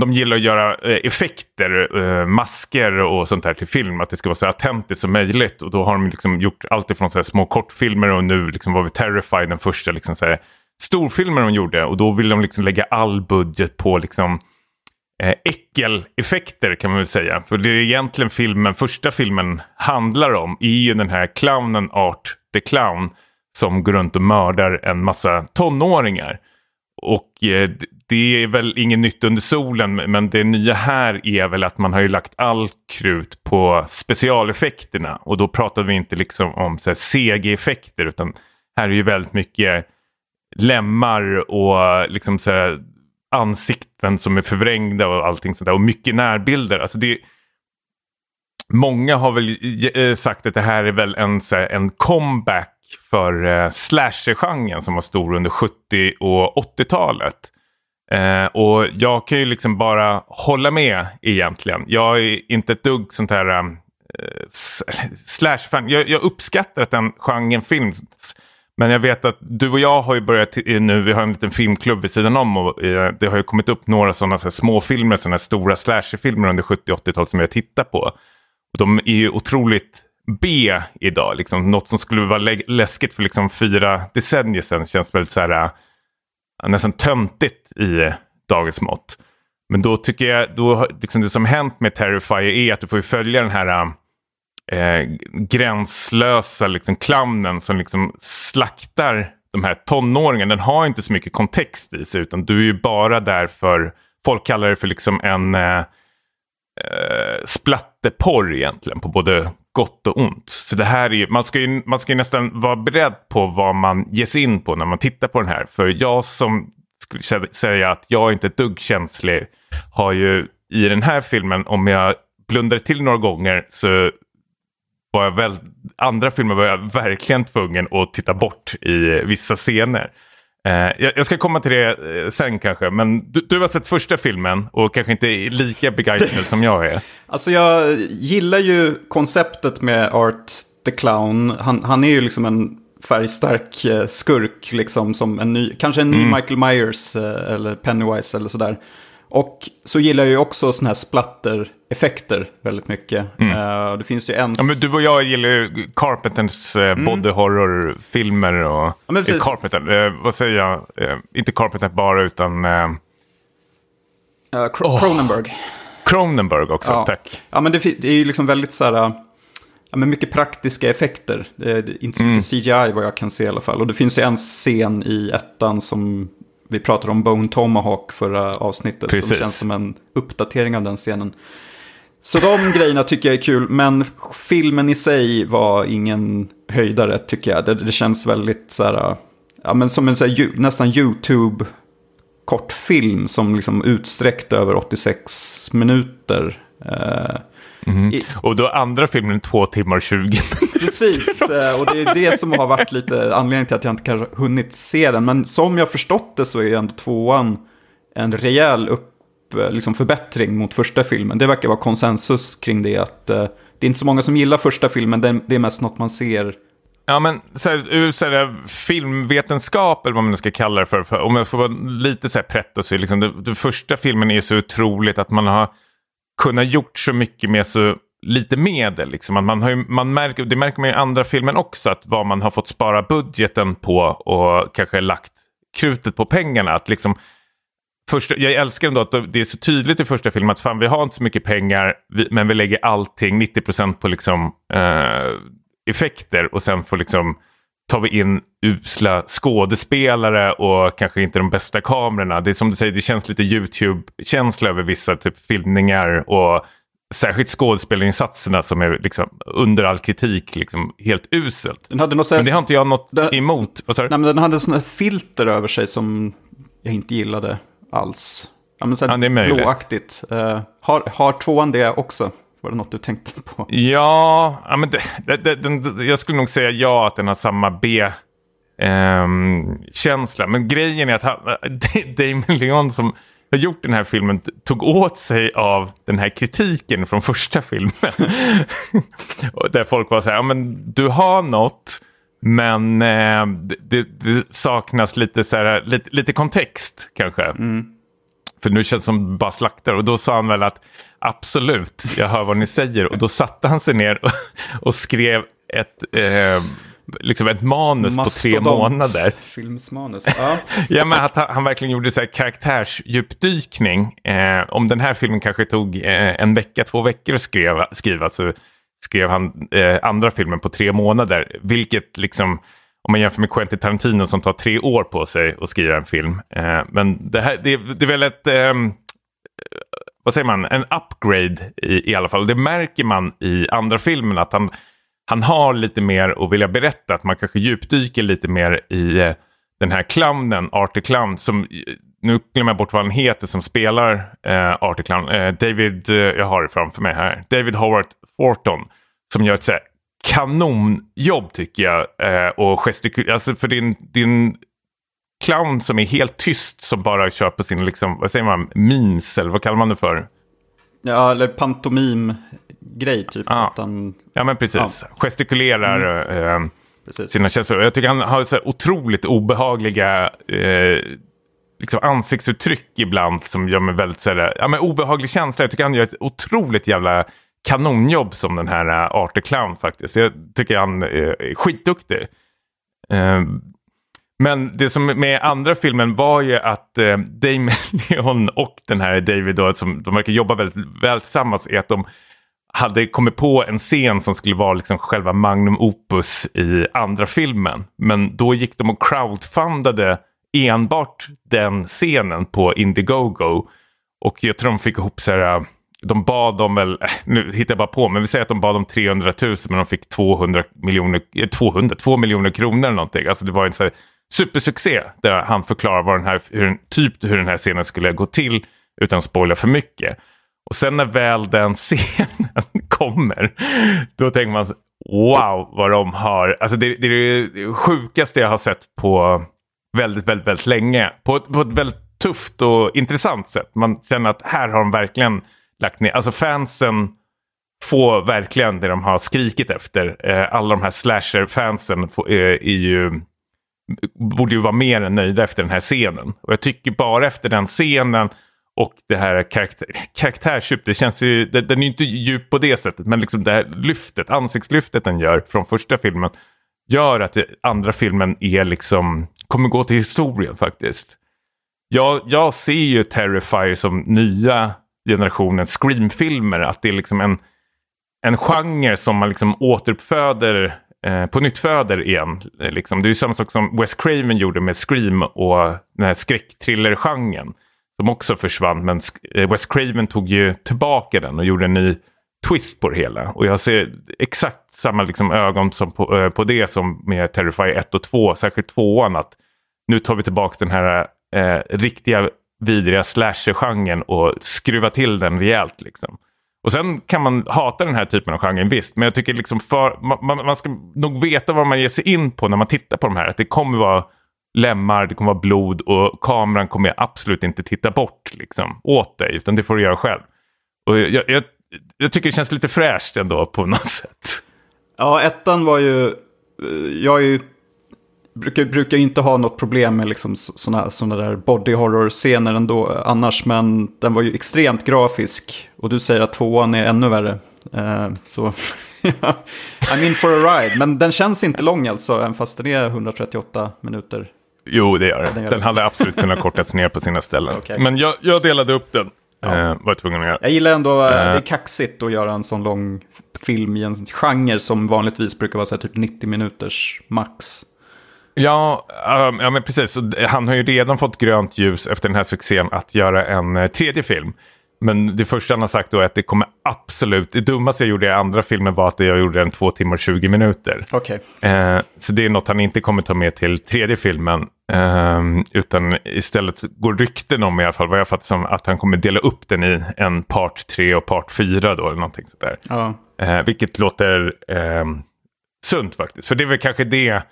de gillar att göra eh, effekter, eh, masker och sånt här till film. Att det ska vara så autentiskt som möjligt. Och då har de liksom gjort allt ifrån så små kortfilmer och nu liksom var vi Terrified den första liksom så här, storfilmer de gjorde. Och då vill de liksom lägga all budget på liksom eh, äckeleffekter kan man väl säga. För det är egentligen filmen, första filmen handlar om är ju den här clownen Art the Clown som går runt och mördar en massa tonåringar. Och eh, det är väl inget nytt under solen men det nya här är väl att man har ju lagt all krut på specialeffekterna och då pratar vi inte liksom om CG-effekter utan här är ju väldigt mycket lemmar och liksom så här, ansikten som är förvrängda och allting sådär och mycket närbilder. Alltså det, många har väl eh, eh, sagt att det här är väl en, så här, en comeback för eh, slasher-genren som var stor under 70 och 80-talet. Eh, och jag kan ju liksom bara hålla med egentligen. Jag är inte ett dugg sånt här eh, slash-fan. Jag, jag, uppskattar att den genren finns. Men jag vet att du och jag har ju börjat nu, vi har en liten filmklubb vid sidan om och eh, det har ju kommit upp några sådana så småfilmer, sådana stora slasherfilmer under 70-80-talet som jag tittar på. Och de är ju otroligt B idag. Liksom, något som skulle vara läskigt för liksom fyra decennier sedan känns väldigt så här, eh, nästan töntigt i dagens mått. Men då tycker jag, då, liksom det som hänt med Terrifier är att du får följa den här eh, eh, gränslösa liksom, clownen som liksom slaktar de här tonåringarna. Den har inte så mycket kontext i sig utan du är ju bara där för, folk kallar det för liksom en eh, eh, splatterporr egentligen på både gott och ont. Så det här är ju, man ska ju, man ska ju nästan vara beredd på vad man ger sig in på när man tittar på den här. För jag som skulle säga att jag inte är ett dugg känslig har ju i den här filmen, om jag blundar till några gånger så var jag väl, andra filmer var jag verkligen tvungen att titta bort i vissa scener. Eh, jag ska komma till det eh, sen kanske, men du, du har sett första filmen och kanske inte är lika begeistrad som jag är. Alltså jag gillar ju konceptet med Art the Clown. Han, han är ju liksom en färgstark eh, skurk, liksom som en ny, kanske en ny mm. Michael Myers eller Pennywise eller sådär. Och så gillar jag ju också sådana här splatter-effekter väldigt mycket. Mm. Uh, det finns ju en... Ja, men du och jag gillar ju Carpenters uh, mm. body horror-filmer och... Ja, men precis. Carpenter, uh, vad säger jag? inte Carpenter bara utan... Cr oh. Cronenberg. Cronenberg också, ja. tack. Ja, men det, det är ju liksom väldigt så här... Ja, men mycket praktiska effekter. Det är inte så mycket mm. CGI vad jag kan se i alla fall. Och det finns ju en scen i ettan som vi pratade om Bone Tomahawk förra avsnittet. Precis. Som känns som en uppdatering av den scenen. Så de grejerna tycker jag är kul, men filmen i sig var ingen höjdare tycker jag. Det, det känns väldigt så här, ja men som en så här, nästan YouTube kortfilm som liksom utsträckt över 86 minuter. Eh, Mm. I... Och då andra filmen två timmar och 20 Precis, eh, och det är det som har varit lite anledningen till att jag inte kanske hunnit se den. Men som jag förstått det så är ändå tvåan en rejäl upp, eh, liksom förbättring mot första filmen. Det verkar vara konsensus kring det. att uh, Det är inte så många som gillar första filmen, det är mest något man ser Ja, men så här, ur så här, filmvetenskap, eller vad man ska kalla det för, för om jag får vara lite så här pretto, så är liksom, det, det första filmen är så otroligt att man har kunna gjort så mycket med så lite medel. Liksom. Att man har ju, man märker, det märker man i andra filmen också, att vad man har fått spara budgeten på och kanske lagt krutet på pengarna. Att liksom, första, jag älskar ändå att det är så tydligt i första filmen att fan vi har inte så mycket pengar men vi lägger allting 90 procent på liksom, eh, effekter och sen får liksom tar vi in usla skådespelare och kanske inte de bästa kamerorna. Det är som du säger, det känns lite YouTube-känsla över vissa typ filmningar och särskilt skådespelarinsatserna som är liksom under all kritik liksom helt uselt. Den hade något men det har inte jag något den, emot. Vad nej, men den hade sådana filter över sig som jag inte gillade alls. Ja, men så ja, det är möjligt. blåaktigt. Uh, har, har tvåan det också? Var det något du tänkte på? Ja, ja men det, det, det, den, jag skulle nog säga ja att den har samma B. Um, känsla. Men grejen är att han, Damon Leon som har gjort den här filmen tog åt sig av den här kritiken från första filmen. där folk var så här, ja, men du har något men eh, det, det, saknas lite, så här, lite, lite kontext kanske. Mm. För nu känns det som bara slaktar. Och då sa han väl att absolut, jag hör vad ni säger. Och då satte han sig ner och, och skrev ett, eh, liksom ett manus på tre månader. Filmsmanus. Ja. ja, men att han, han verkligen gjorde så här karaktärsdjupdykning. Eh, om den här filmen kanske tog eh, en vecka, två veckor att skriva, skriva så skrev han eh, andra filmen på tre månader. Vilket liksom, om man jämför med Quentin Tarantino som tar tre år på sig att skriva en film. Eh, men det, här, det, det är väl ett, eh, vad säger man, en upgrade i, i alla fall. Det märker man i andra filmen att han, han har lite mer att vilja berätta. Att man kanske djupdyker lite mer i eh, den här clownen, Artie Clown, som nu glömmer jag bort vad han heter som spelar eh, Artie Clown. Eh, David, eh, jag har det framför mig här. David Howard Thornton. Som gör ett så här kanonjobb tycker jag. Eh, och gestikul alltså för din, din clown som är helt tyst som bara kör på sin, liksom, vad säger man, memes eller vad kallar man det för? Ja, eller pantomim-grej typ. Ja, han, ja men precis. Ja. Gestikulerar mm. eh, precis. sina känslor. Jag tycker han har så otroligt obehagliga eh, liksom ansiktsuttryck ibland som gör mig väldigt så här, ja, men obehaglig känsla. Jag tycker han gör ett otroligt jävla kanonjobb som den här uh, Arthur Clown faktiskt. Jag tycker han eh, är skitduktig. Uh, men det som med andra filmen var ju att uh, Damon och den här David då, som de verkar jobba väldigt väl tillsammans, är att de hade kommit på en scen som skulle vara liksom själva magnum opus i andra filmen. Men då gick de och crowdfundade enbart den scenen på Indiegogo. Och jag tror de fick ihop så här de bad om väl, äh, nu hittar jag bara på, men vi säger att de bad om 300 000 men de fick 200 miljoner, eh, 200, 2 miljoner kronor eller någonting. Alltså det var en så här supersuccé där han förklarar vad den här, hur, typ hur den här scenen skulle gå till utan att spoila för mycket. Och sen när väl den scenen kommer, då tänker man wow vad de har, alltså det, det är det sjukaste jag har sett på väldigt, väldigt, väldigt länge. På, på ett väldigt tufft och intressant sätt. Man känner att här har de verkligen lagt ner. Alltså fansen får verkligen det de har skrikit efter. Eh, alla de här slasher-fansen eh, är ju borde ju vara mer än nöjda efter den här scenen. Och jag tycker bara efter den scenen och det här karaktär, karaktärsdjup, det känns ju, det, den är ju inte djup på det sättet, men liksom det här lyftet, ansiktslyftet den gör från första filmen gör att det, andra filmen är liksom, kommer gå till historien faktiskt. Jag, jag ser ju Terrifier som nya generationens Scream-filmer. Att det är liksom en, en genre som man liksom återuppföder, eh, på nytt föder igen. Liksom. Det är ju samma sak som Wes Craven gjorde med Scream och den här skräckthriller-genren. Som också försvann, men eh, Wes Craven tog ju tillbaka den och gjorde en ny twist på det hela. Och jag ser exakt samma liksom ögon som på, eh, på det som med Terrify 1 och 2, särskilt tvåan. Att nu tar vi tillbaka den här eh, riktiga vidriga slasher-genren och skruva till den rejält. Liksom. Och sen kan man hata den här typen av genre, visst. Men jag tycker liksom för, man, man, ska nog veta vad man ger sig in på när man tittar på de här. Att det kommer vara lemmar, det kommer vara blod och kameran kommer absolut inte titta bort liksom, åt dig. Utan det får du göra själv. Och jag, jag, jag tycker det känns lite fräscht ändå på något sätt. Ja, ettan var ju... Eh, jag är ju brukar, brukar inte ha något problem med liksom sådana såna där body horror-scener ändå annars. Men den var ju extremt grafisk. Och du säger att tvåan är ännu värre. Uh, så I'm in for a ride. Men den känns inte lång alltså, även fast den är 138 minuter. Jo, det gör den. Den, den hade absolut kunnat kortats ner på sina ställen. Okay. Men jag, jag delade upp den. Ja. Uh, var tvungen att göra. Jag gillar ändå, det är kaxigt att göra en sån lång film i en genre som vanligtvis brukar vara så typ 90 minuters max. Ja, um, ja, men precis. Han har ju redan fått grönt ljus efter den här succén att göra en uh, tredje film. Men det första han har sagt då är att det kommer absolut, det dummaste jag gjorde i andra filmen var att jag gjorde en två timmar och 20 minuter. Okay. Eh, så det är något han inte kommer ta med till tredje filmen. Eh, utan istället går rykten om i alla fall, vad jag fattar som att han kommer dela upp den i en part tre och part fyra då eller någonting sådär. Ja. Eh, vilket låter ehm, sunt faktiskt. För det är väl kanske det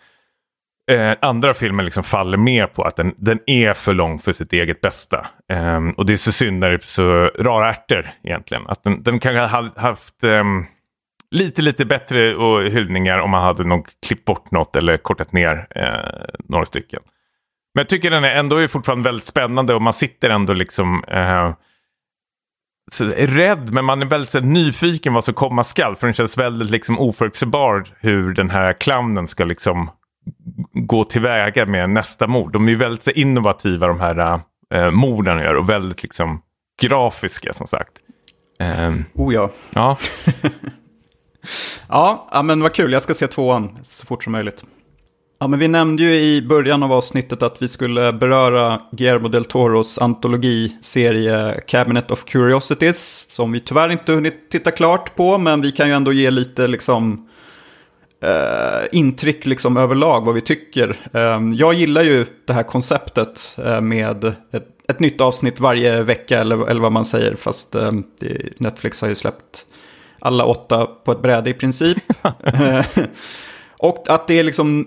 Eh, andra filmer liksom faller mer på att den, den är för lång för sitt eget bästa. Eh, och det är så synd när det är så rara ärtor egentligen. Att den, den kanske hade haft eh, lite, lite bättre och hyllningar om man hade nog klippt bort något eller kortat ner eh, några stycken. Men jag tycker den är ändå är fortfarande väldigt spännande och man sitter ändå liksom eh, så, rädd, men man är väldigt så, nyfiken vad som komma skall. För den känns väldigt liksom, oförutsägbar hur den här clownen ska liksom gå tillväga med nästa mord. De är väldigt innovativa de här äh, morden gör och väldigt liksom grafiska som sagt. Um, oh ja. Ja. ja, ja, men vad kul. Jag ska se tvåan så fort som möjligt. Ja, men vi nämnde ju i början av avsnittet att vi skulle beröra Guillermo del Toros antologiserie Cabinet of Curiosities. Som vi tyvärr inte hunnit titta klart på, men vi kan ju ändå ge lite liksom eh, intryck liksom överlag vad vi tycker. Eh, jag gillar ju det här konceptet eh, med ett, ett, nytt avsnitt varje vecka eller, eller vad man säger. Fast eh, Netflix har ju släppt alla åtta på ett bräde i princip. och att det är liksom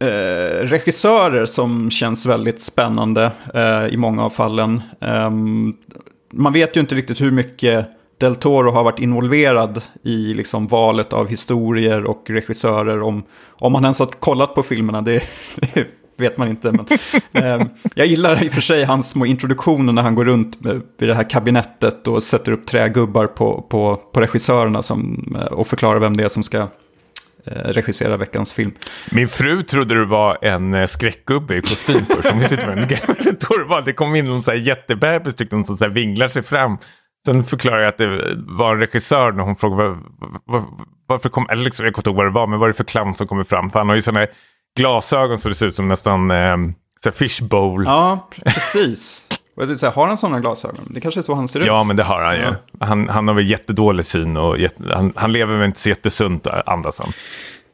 eh, regissörer som känns väldigt spännande eh, i många av fallen. Eh, man vet ju inte riktigt hur mycket Del Toro har varit involverad i liksom valet av historier och regissörer. Om, om han ens har kollat på filmerna, det, det vet man inte. Men, eh, jag gillar i och för sig hans små introduktioner när han går runt vid det här kabinettet och sätter upp trägubbar på, på, på regissörerna som, eh, och förklarar vem det är som ska Eh, regissera veckans film. Min fru trodde du var en eh, skräckgubbe i kostym först. Hon visste inte vad en var. Det kom in någon så här jättebebis tyckte hon som så här vinglar sig fram. Sen förklarade jag att det var en regissör när hon frågade var, var, varför kom, eller liksom, jag kommer inte ihåg vad det var, men vad är det för clown som kommer fram? För han har ju sådana glasögon så det ser ut som nästan eh, så fishbowl. Ja, precis. Så här, har han sådana glasögon? Det kanske är så han ser ut. Ja, men det har han ju. Ja. Han, han har väl jättedålig syn och jätte, han, han lever väl inte så jättesunt andas han.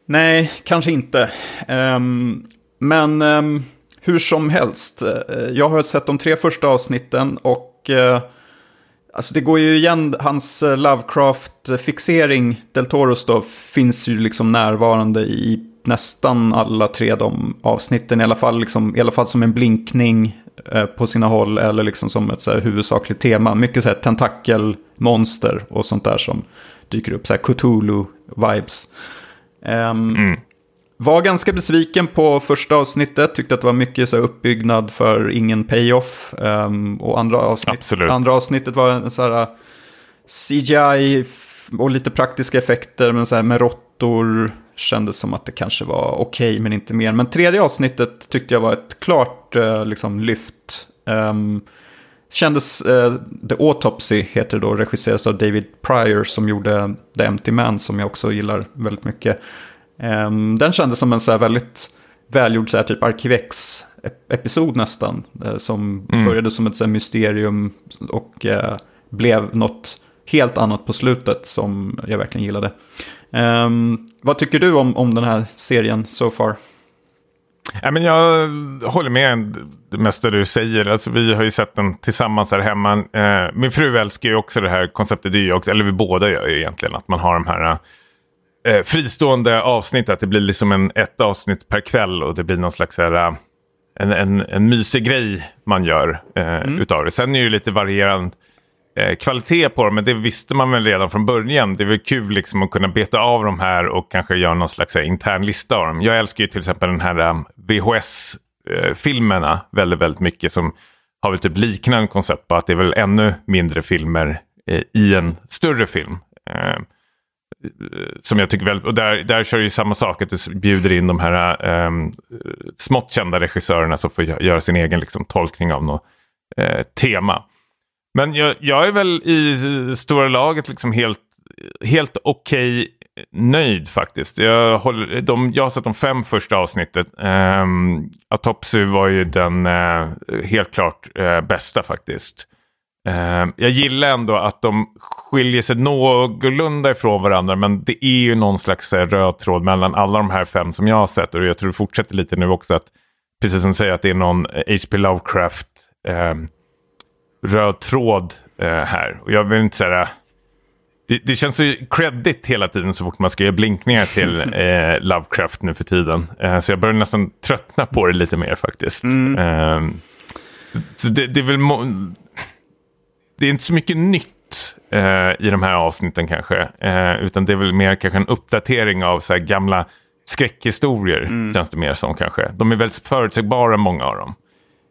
Nej, kanske inte. Um, men um, hur som helst, uh, jag har sett de tre första avsnitten och uh, alltså det går ju igen, hans eh, Lovecraft-fixering, Del Toros då, finns ju liksom närvarande i nästan alla tre de avsnitten, i alla fall, liksom, i alla fall som en blinkning Eh, på sina håll eller liksom som ett så här, huvudsakligt tema. Mycket så här tentakelmonster och sånt där som dyker upp, så här Cthulhu-vibes. Um, mm. Var ganska besviken på första avsnittet, tyckte att det var mycket så här, uppbyggnad för ingen payoff. Um, och andra, avsnitt, andra avsnittet var en så här CGI och lite praktiska effekter, men så här med råttor kändes som att det kanske var okej, okay, men inte mer. Men tredje avsnittet tyckte jag var ett klart uh, liksom, lyft. Um, kändes, uh, The Autopsy heter det då, regisseras av David Pryor som gjorde The Empty Man som jag också gillar väldigt mycket. Um, den kändes som en så väldigt välgjord så här, typ Arkivex-episod nästan. Uh, som mm. började som ett så mysterium och blev något helt annat på slutet som jag verkligen gillade. Um, vad tycker du om, om den här serien so far? Ja, men jag håller med det mesta du säger. Alltså, vi har ju sett den tillsammans här hemma. Eh, min fru älskar ju också det här konceptet. Det också, eller vi båda gör ju egentligen. Att man har de här eh, fristående avsnitt. Att det blir liksom en, ett avsnitt per kväll. Och det blir någon slags här, eh, en, en, en mysig grej man gör eh, mm. utav det. Sen är det ju lite varierande eh, kvalitet på dem, men det visste man väl redan från början. Det är väl kul liksom att kunna beta av de här och kanske göra någon slags här, intern lista av dem. Jag älskar ju till exempel den här um, VHS-filmerna väldigt, väldigt mycket som har väl typ liknande koncept på att det är väl ännu mindre filmer eh, i en större film. Eh, Eh, som jag tycker väldigt, och där, där kör ju samma sak, att du bjuder in de här um, smått kända regissörerna som får göra sin egen liksom, tolkning av något uh, tema. Men jag, jag är väl i eh, stora laget liksom helt, helt okej okay nöjd faktiskt. Jag, håller, de, jag har sett de fem första avsnittet. Um, Autopsy var ju den uh, helt klart uh, bästa faktiskt. Uh, jag gillar ändå att de skiljer sig någorlunda ifrån varandra men det är ju någon slags uh, röd tråd mellan alla de här fem som jag har sett och jag tror det fortsätter lite nu också att precis som du säger att det är någon H.P. Lovecraft um, röd tråd eh, här. Och jag vill inte säga det, det känns så credit hela tiden så fort man ska göra blinkningar till eh, Lovecraft nu för tiden. Eh, så jag börjar nästan tröttna på det lite mer faktiskt. Mm. Eh, så det, det, är väl det är inte så mycket nytt eh, i de här avsnitten kanske. Eh, utan det är väl mer kanske en uppdatering av så gamla skräckhistorier. Mm. Känns det mer som kanske. De är väldigt förutsägbara många av dem.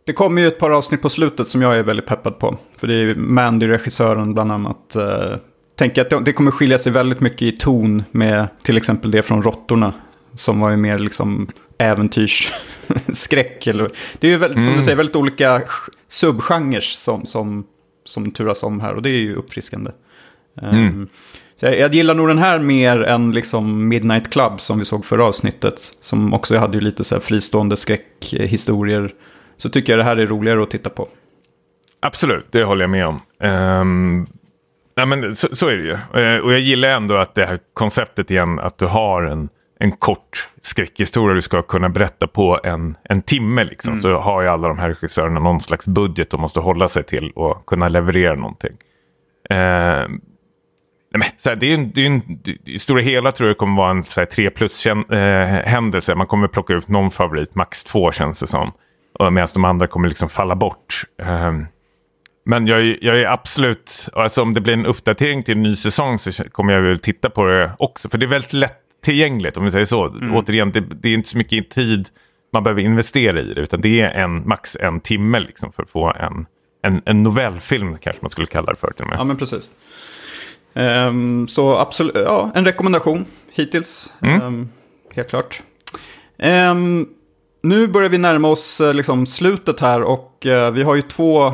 Det kommer ju ett par avsnitt på slutet som jag är väldigt peppad på. För det är ju Mandy, regissören, bland annat. Eh, tänker att det kommer skilja sig väldigt mycket i ton med till exempel det från Råttorna. Som var ju mer liksom äventyrsskräck. Eller, det är ju väldigt, mm. som du mm. säger väldigt olika subgenrer som, som, som turas om här. Och det är ju uppfriskande. Mm. Um, så jag, jag, gillar nog den här mer än liksom Midnight Club som vi såg förra avsnittet. Som också hade ju lite så här fristående skräckhistorier. Så tycker jag det här är roligare att titta på. Absolut, det håller jag med om. Um, nej men så, så, är det ju. Uh, och jag gillar ändå att det här konceptet igen, att du har en, en kort skräckhistoria du ska kunna berätta på en, en timme. Liksom. Mm. Så har ju alla de här regissörerna någon slags budget de måste hålla sig till och kunna leverera någonting. Uh, Nej, men, så här, det är en, det är en, I stora hela tror jag det kommer vara en så här, tre plus äh, händelse. Man kommer plocka ut någon favorit, max två känns det som. Medan de andra kommer liksom falla bort. Um, men jag, jag är absolut, alltså om det blir en uppdatering till en ny säsong så kommer jag väl titta på det också. För det är väldigt lättillgängligt om vi säger så. Mm. Återigen, det, det, är inte så mycket tid man behöver investera i det. Utan det är en, max en timme liksom för att få en, en, en novellfilm kanske man skulle kalla det för. Till och med. Ja men precis. Um, så absolut, ja, en rekommendation hittills. Mm. Um, helt klart. Um, nu börjar vi närma oss uh, liksom, slutet här och uh, vi har ju två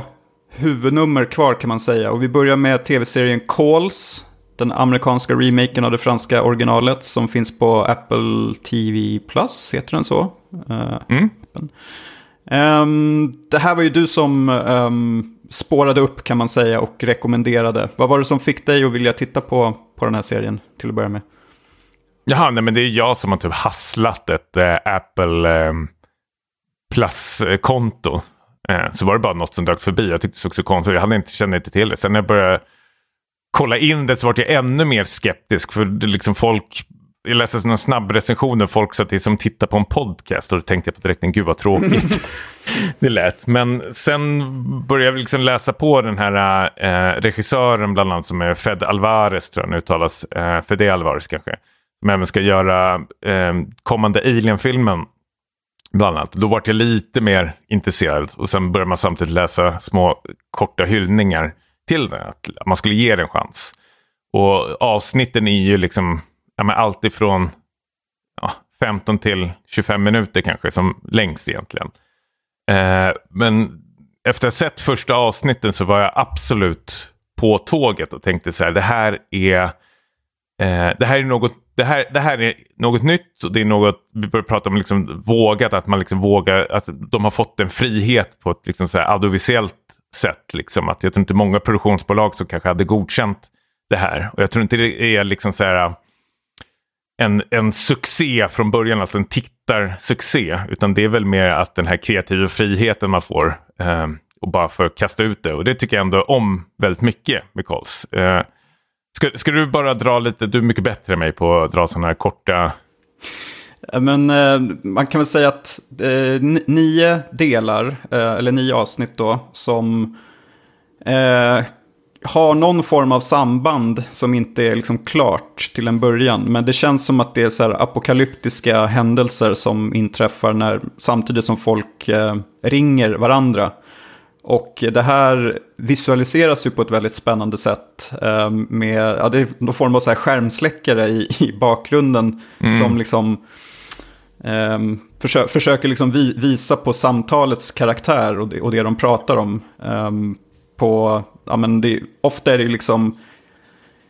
huvudnummer kvar kan man säga. Och vi börjar med tv-serien Calls. Den amerikanska remaken av det franska originalet som finns på Apple TV Plus, heter den så? Uh, mm. Um, det här var ju du som um, spårade upp kan man säga och rekommenderade. Vad var det som fick dig att vilja titta på, på den här serien till att börja med? Jaha, nej men det är jag som har typ hasslat ett äh, Apple äh, Plus-konto. Äh, så var det bara något som dök förbi. Jag tyckte det såg så konstigt Jag hade inte, kände inte till det. Sen när jag började kolla in det så var jag ännu mer skeptisk. För det liksom folk jag läste sådana snabb recensioner, folk sa att det är som tittar på en podcast och då tänkte jag på direkt, gud vad tråkigt det lät. Men sen började jag liksom läsa på den här äh, regissören bland annat som är Fed Alvarez, tror jag den uttalas, äh, Fede Alvarez kanske, som även ska göra äh, kommande Alien-filmen. Bland annat. Då var jag lite mer intresserad och sen började man samtidigt läsa små korta hyllningar till den, att man skulle ge den en chans. Och avsnitten är ju liksom ja, men allt ifrån ja, 15 till 25 minuter kanske som längst egentligen. Eh, men efter att ha sett första avsnitten så var jag absolut på tåget och tänkte så här, det här är, eh, det här är något det här, det här är något nytt och det är något, vi börjar prata om liksom vågat, att man liksom vågar, att de har fått en frihet på ett liksom så här audiovisuellt sätt. Liksom. Att jag tror inte många produktionsbolag som kanske hade godkänt det här. Och jag tror inte det är liksom så här, äh, en, en succé från början, alltså en tittarsuccé. Utan det är väl mer att den här kreativa friheten man får eh, och bara för att kasta ut det. Och det tycker jag ändå om väldigt mycket med Kols. Eh, äh, ska, ska du bara dra lite, du är mycket bättre än mig på att dra sådana här korta... Men eh, man kan väl säga att eh, nio delar, eh, eller nio avsnitt då, som eh, har någon form av samband som inte är liksom klart till en början. Men det känns som att det är så apokalyptiska händelser som inträffar när, samtidigt som folk eh, ringer varandra. Och det här visualiseras ju på ett väldigt spännande sätt. Eh, med, ja, det är någon form av så här skärmsläckare i, i bakgrunden. Mm. Som liksom eh, försö försöker liksom vi visa på samtalets karaktär och det, och det de pratar om. Um, på, ja men det, ofta är det liksom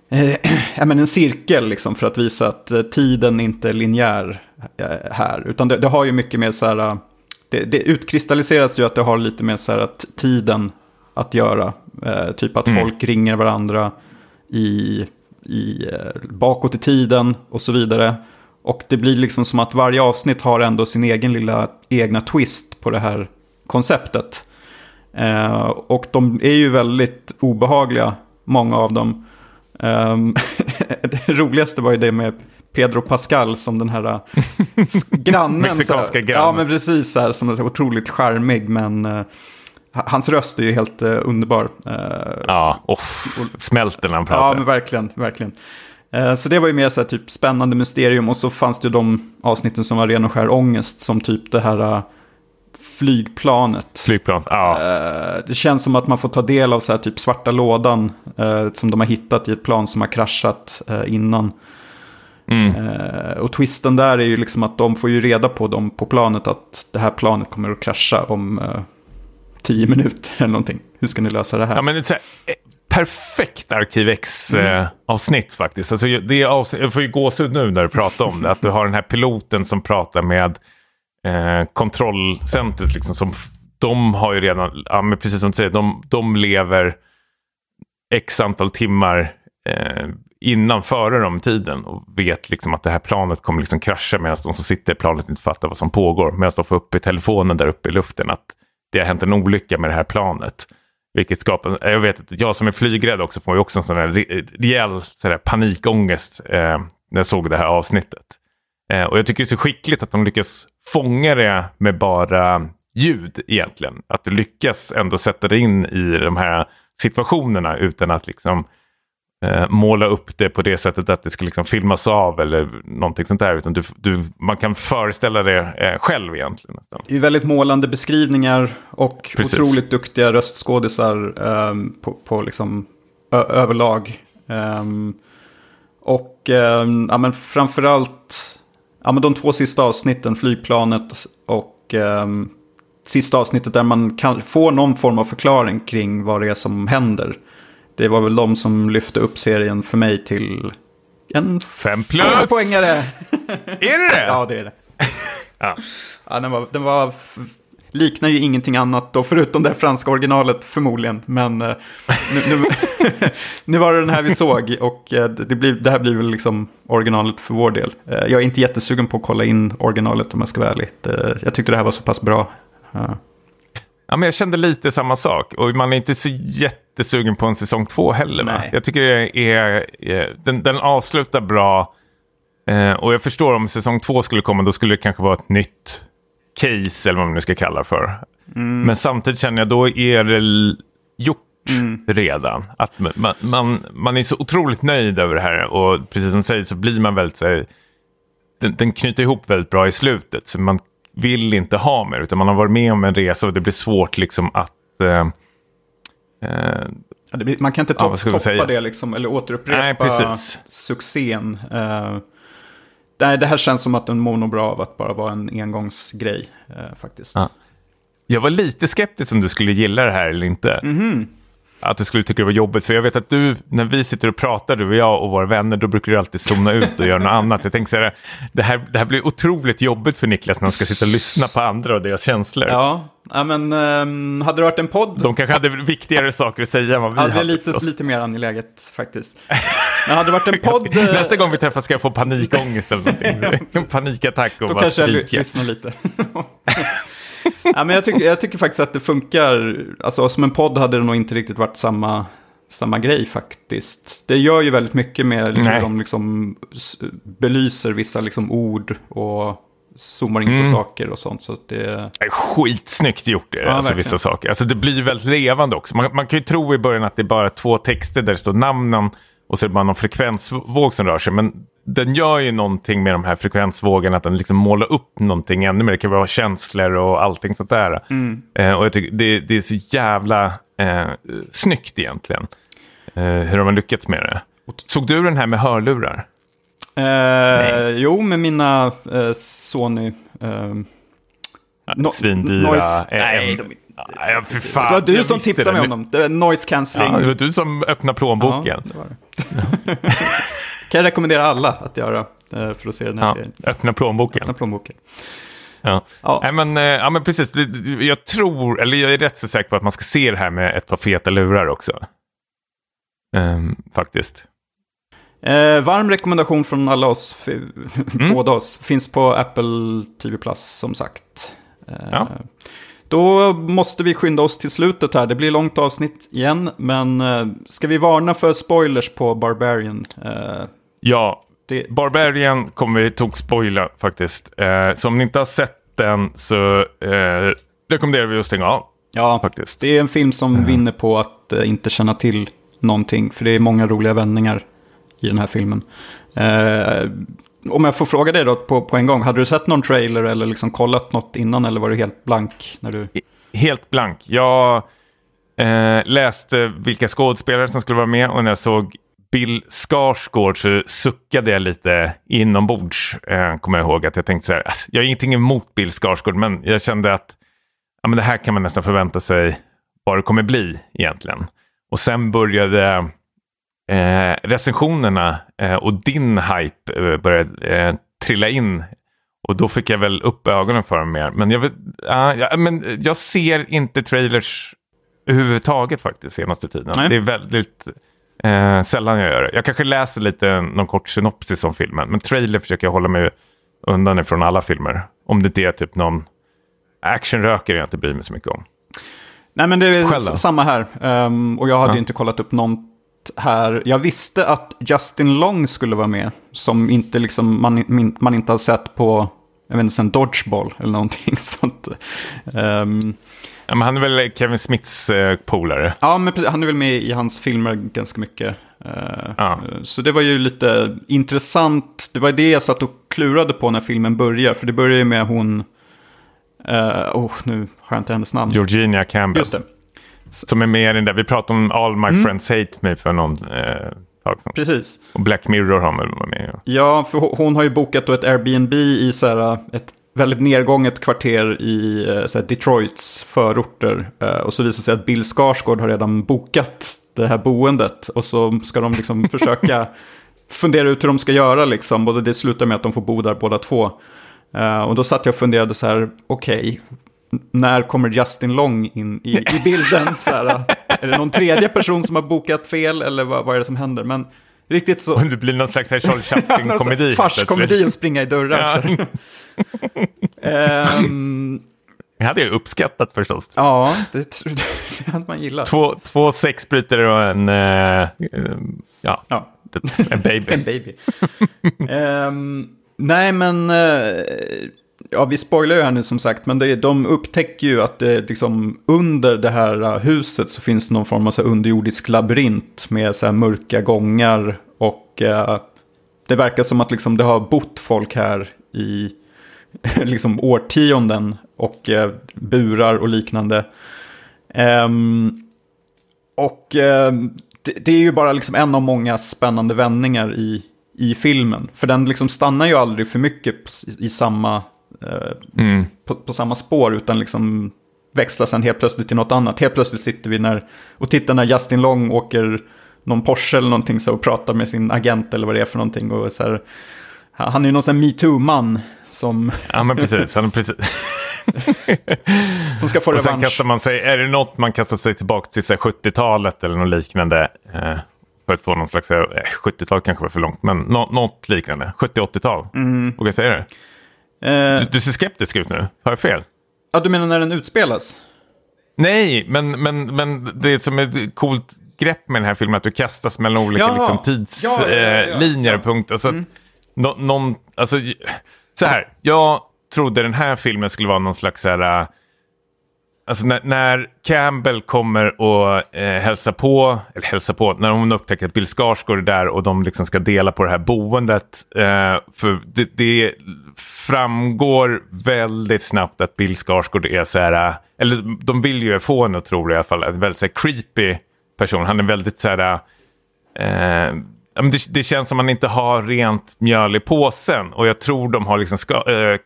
eh, ja, men en cirkel liksom för att visa att eh, tiden inte är linjär eh, här. Utan det, det, har ju mycket mer så här, eh, det, det utkristalliseras ju att det har lite mer så här att tiden att göra. Eh, typ att mm. folk ringer varandra i, i, eh, bakåt i tiden och så vidare. Och det blir liksom som att varje avsnitt har ändå sin egen lilla egna twist på det här konceptet. Eh, och de är ju väldigt obehagliga, många av dem. Eh, det roligaste var ju det med Pedro Pascal som den här eh, grannen. Mexikanska grannen. Ja, men precis så här, som är så otroligt charmig. Men uh, hans röst är ju helt uh, underbar. Uh, ja, off, smälter när han pratar. Ja, men verkligen, verkligen. Så det var ju mer så här typ spännande mysterium och så fanns det ju de avsnitten som var ren och skär ångest som typ det här flygplanet. Flygplan, ja. Eh, det känns som att man får ta del av så här typ svarta lådan eh, som de har hittat i ett plan som har kraschat eh, innan. Mm. Eh, och twisten där är ju liksom att de får ju reda på dem på planet att det här planet kommer att krascha om eh, tio minuter eller någonting. Hur ska ni lösa det här? Ja, men det är så här, eh, perfekt faktiskt. Alltså, det är avsnitt, jag får ju gåshud nu när du pratar om det. Att du har den här piloten som pratar med eh, kontrollcentret. Liksom, som, de har ju redan, ja, men precis som du säger, de, de lever x antal timmar eh, innan, före dem tiden och vet liksom att det här planet kommer liksom krascha medan de som sitter i planet inte fattar vad som pågår. Medan de får upp i telefonen där uppe i luften att det har hänt en olycka med det här planet. Vilket skapar, jag vet att jag som är flygrädd också får ju också en sån här rejäl sån här panikångest eh, när jag såg det här avsnittet. Eh, och jag tycker det är så skickligt att de lyckas fånga det med bara ljud egentligen. Att du lyckas ändå sätta dig in i de här situationerna utan att liksom eh, måla upp det på det sättet att det ska liksom filmas av eller någonting sånt där. Utan du, du, man kan föreställa det eh, själv egentligen. Nästan. Det är väldigt målande beskrivningar och Precis. otroligt duktiga röstskådisar ehm, på, på liksom överlag. Ehm, och um, ja, men framförallt ja, men de två sista avsnitten, flygplanet och um, sista avsnittet där man kan få någon form av förklaring kring vad det är som händer. Det var väl de som lyfte upp serien för mig till en Fem plus! poängare. Är det det? Ja, det är det. Ja. Ja, den var, den var liknar ju ingenting annat då, förutom det franska originalet förmodligen. Men eh, nu, nu, nu var det den här vi såg och eh, det, blir, det här blir väl liksom originalet för vår del. Eh, Jag är inte jättesugen på att kolla in originalet om jag ska vara ärlig. Det, jag tyckte det här var så pass bra. Ja. Men jag kände lite samma sak. Och man är inte så jättesugen på en säsong två heller. Va? Jag tycker det är, är den, den avslutar bra. Eh, och jag förstår om säsong två skulle komma, då skulle det kanske vara ett nytt case, eller vad man nu ska kalla för. Men samtidigt känner jag, då är det gjort redan. Att man, man, man är så otroligt nöjd över det här. Och precis som du säger så blir man väldigt så här, den, den knyter ihop väldigt bra i slutet. Så man vill inte ha mer, utan man har varit med om en resa och det blir svårt liksom att... Eh, eh, Ja, det blir, man kan inte Ja, to- vi toppa det liksom, eller återupprepa Nej, succén. Uh, nej, det här känns som att den mår bra av att bara vara en engångsgrej eh, faktiskt. Ja. jag var lite skeptisk om du skulle gilla det här eller inte. Att du skulle tycka det var jobbigt. För jag vet att du, när vi sitter och pratar, du och jag och våra vänner, då brukar du alltid zona ut och göra något annat. Jag tänker så här, det här, det här blir otroligt jobbigt för Niklas när de ska sitta och lyssna på andra och deras känslor. Ja, ja men ehm, hade det varit en podd De kanske hade viktigare saker att säga än vad vi Ja, det hade. är lite, lite mer angeläget faktiskt. Men hade det varit en podd, Nästa gång vi träffas ska jag få panikångest eller någonting. En Panikattack och då bara kanske jag ly- skrika. lyssnar lite. ja, men jag, tycker, jag tycker faktiskt att det funkar. Alltså som en podd hade det nog inte riktigt varit samma, samma grej faktiskt. Det gör ju väldigt mycket med hur de liksom belyser vissa liksom ord och zoomar in Mm. på saker och sånt. Så att det, Det är Skitsnyggt gjort det, Ja, alltså, verkligen. vissa saker. Alltså, det blir väldigt levande också. Man, man kan ju tro i början att det är bara två texter där det står namnen och så är det bara någon frekvensvåg som rör sig. Men den gör ju någonting med de här frekvensvågorna, att den liksom målar upp någonting ännu mer. Det kan vara känslor och allting sånt där. Mm. Eh, och jag tycker det, det är så jävla eh, snyggt egentligen. Eh, hur de har lyckats med det. Såg du den här med hörlurar? eh, jo, med mina eh, Sony... No- Svindyra. eh, nej, em- de- Ja, för fan. det var du Jag som tipsade mig om dem. Det var noise cancelling. Ja, det var du som öppnade plånboken. Ja, det det. kan jag rekommendera alla att göra eh, för att se den här Ja, serien. öppna plånboken. Öppna plånboken. Ja. Ja. Nej, men, eh, ja, men precis. Jag tror, eller jag är rätt så säker på att man ska se det här med ett par feta lurar också. Ehm, faktiskt. Eh, varm rekommendation från alla oss, Mm. båda oss. Finns på Apple TV Plus som sagt. Eh, Ja. Då måste vi skynda oss till slutet här. Det blir långt avsnitt igen. Men eh, ska vi varna för spoilers på Barbarian? Eh, Ja, det, Barbarian kommer vi tog spoila faktiskt. Eh, så om ni inte har sett den så eh, rekommenderar vi att stänga av ja, faktiskt. det är en film som vinner på att eh, inte känna till någonting. För det är många roliga vändningar i den här filmen. Eh, om jag får fråga dig då på, på en gång, hade du sett någon trailer eller liksom kollat något innan eller var du helt blank när du... Helt blank. Jag eh, läste vilka skådespelare som skulle vara med och när jag såg Bill Skarsgård så suckade jag lite inombords. Eh, kommer jag ihåg att jag tänkte så här, alltså, jag har ingenting emot Bill Skarsgård men jag kände att ja, men det här kan man nästan förvänta sig vad det kommer bli egentligen. Och sen började eh, recensionerna eh, och din hype eh, började eh, trilla in. Och då fick jag väl upp ögonen för dem mer. Men jag, vet, ja, men jag ser inte trailers överhuvudtaget faktiskt senaste tiden. Nej. Det är väldigt eh, sällan jag gör det. Jag kanske läser lite någon kort synopsis om filmen. Men trailer försöker jag hålla mig undan ifrån alla filmer. Om det inte är typ någon actionrökare jag inte bryr mig så mycket om. Nej men det är Själv samma här. Ehm, och jag hade Ja. ju inte kollat upp här. Jag visste att Justin Long skulle vara med. Som inte liksom, man, man inte har sett på, jag vet inte, sen Dodgeball eller någonting sånt. Ehm, Ja, men han är väl Kevin Smiths eh, polare. ja, men han är väl med i hans filmer ganska mycket. Eh, Ja. Så det var ju lite intressant. Det var det jag satt och klurade på när filmen börjar. För det börjar ju med hon, eh, oh, nu har jag inte hennes namn. Georgina Campbell. Just det. Som är med i den där. Vi pratade om All My Friends Hate Me för någon eh, sedan. Precis. Och Black Mirror har väl varit med i. Ja, för hon- har ju bokat då ett Airbnb i så här, ett väldigt nedgånget kvarter i eh, så här, Detroits förorter. Eh, Och så visar det sig att Bill Skarsgård har redan bokat det här boendet. Och så ska de liksom försöka fundera ut hur de ska göra liksom. Och det slutar med att de får bo där båda två. Eh, Och då satt jag och funderade så här, okej, när kommer Justin Long in i, i bilden? Så här, är det någon tredje person som har bokat fel eller vad, vad är det som händer? Men riktigt så... Det blir någon slags här Charlie Chaplin-komedi. Farskomedi och springa i dörrar. Ja. här. Ehm, Det hade jag uppskattat förstås. ja, det, det hade man gillat. Två, två sexbrytare och en, eh, ja, Ja, en baby. en baby. Ehm, nej, men... eh, ja, vi spoilar ju här nu som sagt, men det, de upptäcker ju att det, liksom, under det här äh, huset så finns det någon form av så underjordisk labyrint med så här, mörka gångar. Och eh, det verkar som att liksom, det har bott folk här i liksom, årtionden och eh, burar och liknande. Ehm, och eh, det, det är ju bara liksom en av många spännande vändningar i, i filmen. För den liksom stannar ju aldrig för mycket i, samma, Mm. på, på samma spår, utan liksom växlar sen helt plötsligt till något annat. Helt plötsligt sitter vi när, och tittar när Justin Long åker någon Porsche eller någonting så och pratar med sin agent eller vad det är för någonting. Och så här, han är ju någon sån metoo-man som, Ja, men precis. Han är precis. som ska få Och sen revansch. kastar man sig, är det något man kastar sig tillbaka till så här 70-talet eller något liknande. Eh, för att få någon slags, eh, 70-tal kanske var för långt, men nå, något liknande. 70-80-tal. Mm. Vågar jag säga det? Eh, Du, du ser skeptisk ut nu. Har jag fel? ja, du menar när den utspelas? Nej, men, men, men det som är ett coolt grepp med den här filmen att du kastas mellan olika liksom, Ja, ja, ja, tidslinjer och punkter. Alltså, nå, någon, alltså, så här, jag trodde den här filmen skulle vara någon slags så här, Alltså när, när Campbell kommer och eh, hälsar på, eller hälsar på, när hon upptäcker att Bill Skarsgård är där och de liksom ska dela på det här boendet. Eh, för det, det framgår väldigt snabbt att Bill Skarsgård är så här, eller de vill ju få en att tro det i alla fall, en väldigt så här, creepy person. Han är väldigt så här, eh, det, det känns som att han inte har rent mjöl i påsen. Och jag tror de har liksom, ska, eh,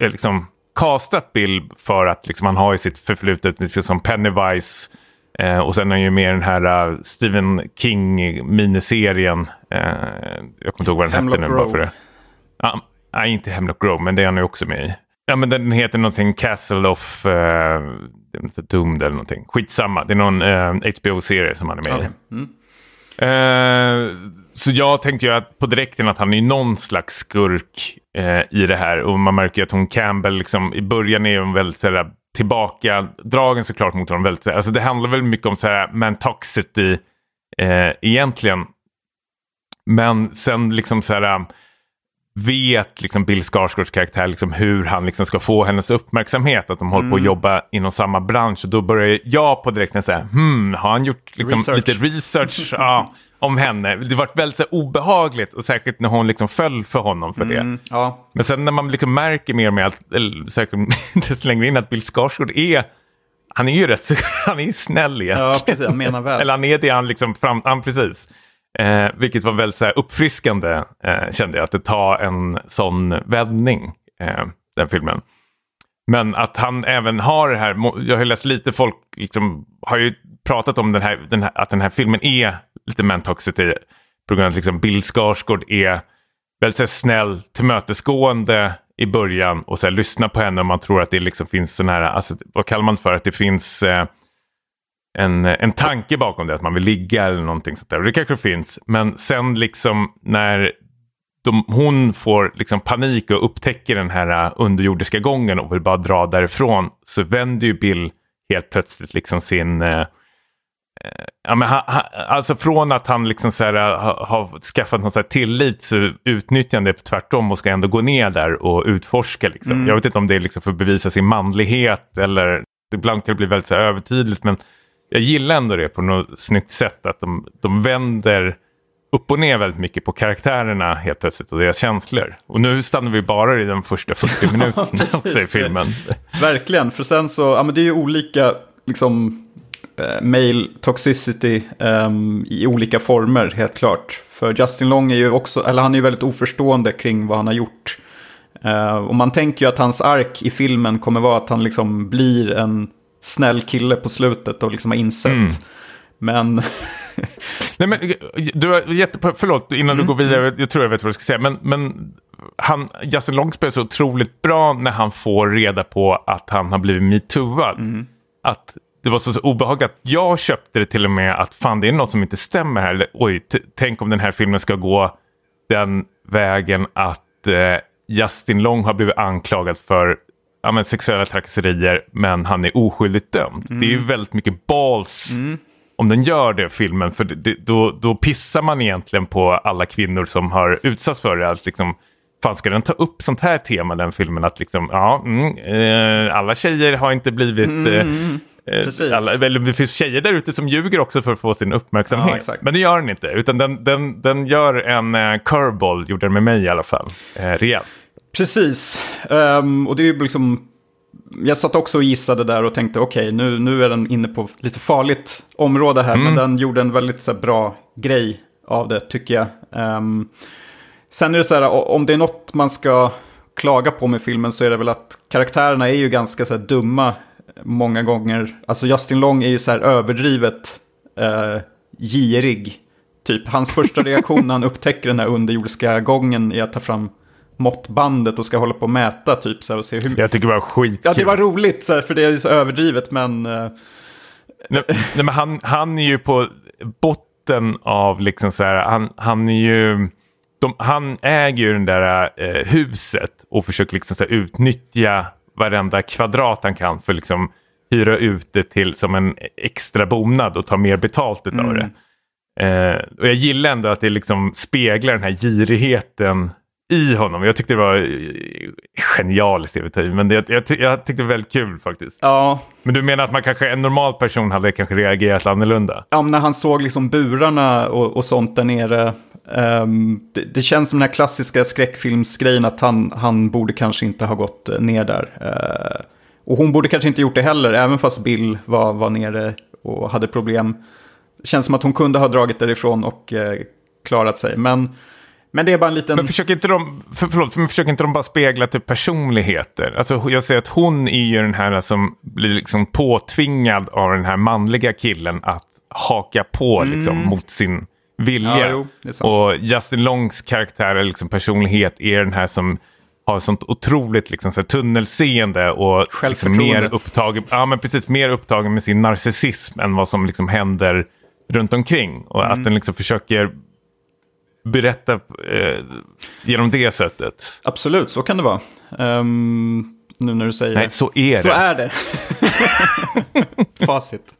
eh liksom castat Bill för att liksom, han har ju sitt förflutet liksom, som Pennywise. Eh, och sen är han ju med i den här uh, Stephen King-miniserien. Eh, jag kommer inte ihåg vad den Hemlock hette nu. Bara för det. Ja, nej, inte Hemlock Grove, men det är han ju också med i. Ja, men den heter någonting Castle of... Inte Doomed eller någonting. Skitsamma, det är någon eh, HBO-serie som han är med i. Okej. Mm. Eh, så jag tänkte ju att på direkten att han är någon slags skurk eh, i det här. Och man märker att hon Campbell, liksom, i början är hon väldigt sådär, tillbaka, dragen såklart mot honom. Väldigt, alltså det handlar väl mycket om sådär, mantoxity eh, egentligen. Men sen liksom såhär vet liksom Bill Skarsgårds karaktär liksom hur han liksom ska få hennes uppmärksamhet. Att de håller på att jobba inom samma bransch. Och då börjar jag på direkten säga, hmm, har han gjort liksom Research. lite research? ja. Om henne. Det var väldigt så här, obehagligt och säkert när hon liksom föll för honom för det. Mm, ja, Men sen när man liksom märker mer och mer, att, eller säkert desto längre in, att Bill Skarsgård är, han är ju rätt så, han är ju snäll egentligen. ja precis, jag menar väl. Eller han är det han liksom fram, han precis. Eh, vilket var väldigt så här, uppfriskande eh, kände jag, att det tar en sån vändning, eh, den filmen. Men att han även har det här, jag har läst lite folk, liksom, har ju pratat om den här, den här, att den här filmen är lite mentoxity. På grund av att liksom Bill Skarsgård är väldigt så här, snäll, tillmötesgående i början och så här, lyssna på henne och man tror att det liksom finns sån här, alltså, vad kallar man för att det finns eh, en, en tanke bakom det, att man vill ligga eller någonting sånt där. Och det kanske finns, men sen liksom när de, hon får liksom panik och upptäcker den här eh, underjordiska gången och vill bara dra därifrån så vänder ju Bill helt plötsligt liksom sin... eh, ja, men ha, ha, alltså från att han liksom så här, uh, har ha skaffat någon så här tillit så utnyttjar han det tvärtom och ska ändå gå ner där och utforska. Liksom. Jag vet inte om det är liksom för att bevisa sin manlighet eller ibland kan det bli väldigt så här, övertydligt men jag gillar ändå det på något snyggt sätt att de, de vänder upp och ner väldigt mycket på karaktärerna helt plötsligt och deras känslor. Och nu stannar vi bara i de första 40 minuterna också i filmen. Verkligen, för sen så, ja men det är ju olika, liksom, eh, male toxicity ehm, i olika former, helt klart. För Justin Long är ju också, eller han är ju väldigt oförstående kring vad han har gjort. Eh, och man tänker ju att hans ark i filmen kommer vara att han liksom blir en snäll kille på slutet och liksom har insett. Mm. Men, Nej, men, du har jätte, förlåt, innan Mm, du går vidare, jag tror jag vet vad du ska säga. Men, men han, Justin Long spelar så otroligt bra när han får reda på att han har blivit metooad. Mm. Att det var så, så obehagligt att jag köpte det till och med att fan det är något som inte stämmer här. Eller, oj, tänk om den här filmen ska gå den vägen att eh, Justin Long har blivit anklagad för ja, men, sexuella trakasserier men han är oskyldigt dömd. Det är ju väldigt mycket balls om den gör det filmen. För det, det, då, då pissar man egentligen på alla kvinnor som har utsatts för det. Att liksom, fan ska den ta upp sånt här tema den filmen? Att liksom, ja, mm, eh, alla tjejer har inte blivit... eh, eh, precis. alla, eller det finns tjejer där ute som ljuger också för att få sin uppmärksamhet. Ja. Men det gör den inte. Utan den, den, den gör en eh, curveball, gjorde den med mig i alla fall. Eh, rejält. Precis. Ehm, och det är ju liksom... Jag satt också och gissade där och tänkte okej, nu, nu är den inne på lite farligt område här. Men den gjorde en väldigt så här, bra grej av det, tycker jag. Ehm, sen är det så här, om det är något man ska klaga på med filmen så är det väl att karaktärerna är ju ganska så här, dumma många gånger. Alltså Justin Long är ju så här överdrivet eh, girig. Typ hans första reaktion när han upptäcker den här underjordiska gången är att ta fram måttbandet och ska hålla på och mäta typ så här, och se hur... Jag tycker det var skitkul. Ja, det var roligt så här, för det är så överdrivet men... eh, Nej, nej, men han, han är ju på botten av liksom så här, han, han är ju, de, han äger ju den där eh, huset och försöker liksom så utnyttja varenda kvadrat han kan för liksom hyra ut det till som en extra bonad och ta mer betalt utav det. Eh, och jag gillar ändå att det liksom speglar den här girigheten i honom. Jag tyckte det var eh, genialiskt, vet, men det, jag, ty- jag tyckte det var väldigt kul faktiskt. Ja, Men du menar att man kanske, en normal person hade kanske reagerat annorlunda? ja, men när han såg liksom burarna och, och sånt där nere. Ehm, det, det känns som den här klassiska skräckfilmsgrejen att han, han borde kanske inte ha gått eh, ner där. Eh, och hon borde kanske inte gjort det heller, även fast Bill var, var nere och hade problem. Det känns som att hon kunde ha dragit därifrån och eh, klarat sig. Men, men det är bara en liten... Men försöker inte de, för, förlåt, men försöker inte de bara spegla typ personligheter? Alltså, jag säger att hon är ju den här som blir liksom påtvingad av den här manliga killen att haka på liksom, mot sin vilja. Ja, jo, och Justin Longs karaktär, eller liksom personlighet, är den här som har sånt otroligt liksom, så här, tunnelseende och liksom, mer, upptagen, ja, men precis, mer upptagen med sin narcissism än vad som liksom händer runt omkring. Och Mm. att den liksom försöker berätta eh, genom det sättet. Absolut, så kan det vara. Ehm, nu när du säger Nej, det. så är Så det. är det. Facit.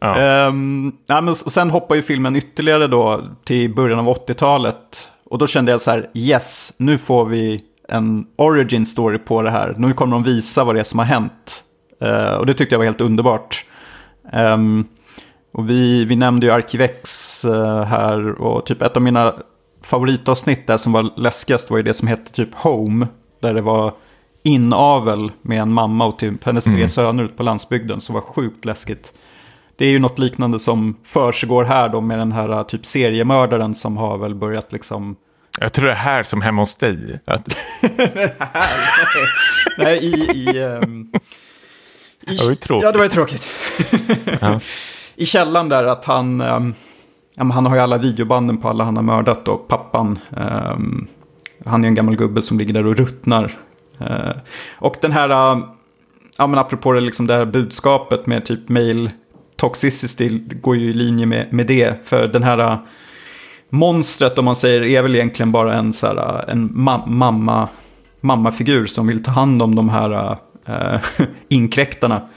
Ja. Men, och sen hoppar ju filmen ytterligare då till början av 80-talet. Och då kände jag så här, yes, nu får vi en origin story på det här. Nu kommer de visa vad det är som har hänt. Eh, och det tyckte jag var helt underbart. Ehm, och vi, vi nämnde ju Arkivex uh, här. Och typ ett av mina favoritavsnitt där som var läskigast var ju det som hette typ Home. Där det var inavel med en mamma och typ hennes tre mm. söner ute på landsbygden. Som var sjukt läskigt. Det är ju något liknande som försiggår här då med den här typ seriemördaren som har väl börjat liksom jag tror det är här som hemma hos dig. Att... här? Nej, i... i, um... I... Det var ju tråkigt. Ja, det var ju tråkigt. ja. I källan där att han... Um... Ja, han har ju alla videobanden på alla han har mördat och pappan. Um... Han är en gammal gubbe som ligger där och ruttnar. Uh... Och den här... Uh... Ja, men apropå det, liksom det här budskapet med typ mail toxicity går ju i linje med, med det. För den här uh, monstret om man säger är väl egentligen bara en, så här, en ma mamma, mammafigur som vill ta hand om de här äh, inkräktarna.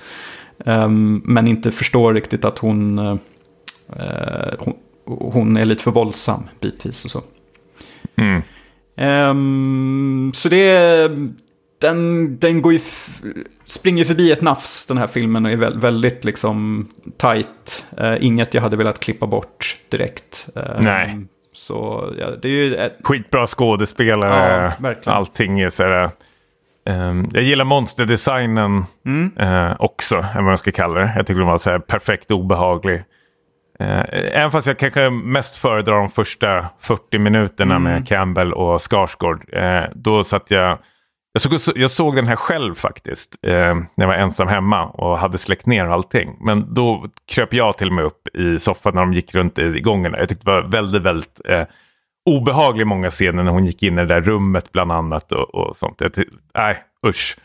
Ähm, men inte förstår riktigt att hon, äh, hon, hon, är lite för våldsam bitvis och så. Mm. Ähm, så det den, den går ju springer förbi ett nafs den här filmen och är väldigt liksom tight. Uh, inget jag hade velat klippa bort direkt. Uh, Nej. Så ja, det är ju... Ett... Skitbra skådespelare. Ja, Allting är så här... Um, jag gillar monsterdesignen mm. uh, också, än vad man ska kalla det. Jag tycker de var så här perfekt obehaglig. Uh, även fast jag kanske mest föredrar de första 40 minuterna mm. med Campbell och Skarsgård. Uh, då satt jag jag såg, jag såg den här själv faktiskt. Eh, när jag var ensam hemma och hade släckt ner allting. Men då kröp jag till och med upp i soffan när de gick runt i gången. Jag tyckte det var väldigt, väldigt eh, obehagligt många scener när hon gick in i det där rummet bland annat. Och, och sånt. nej, usch.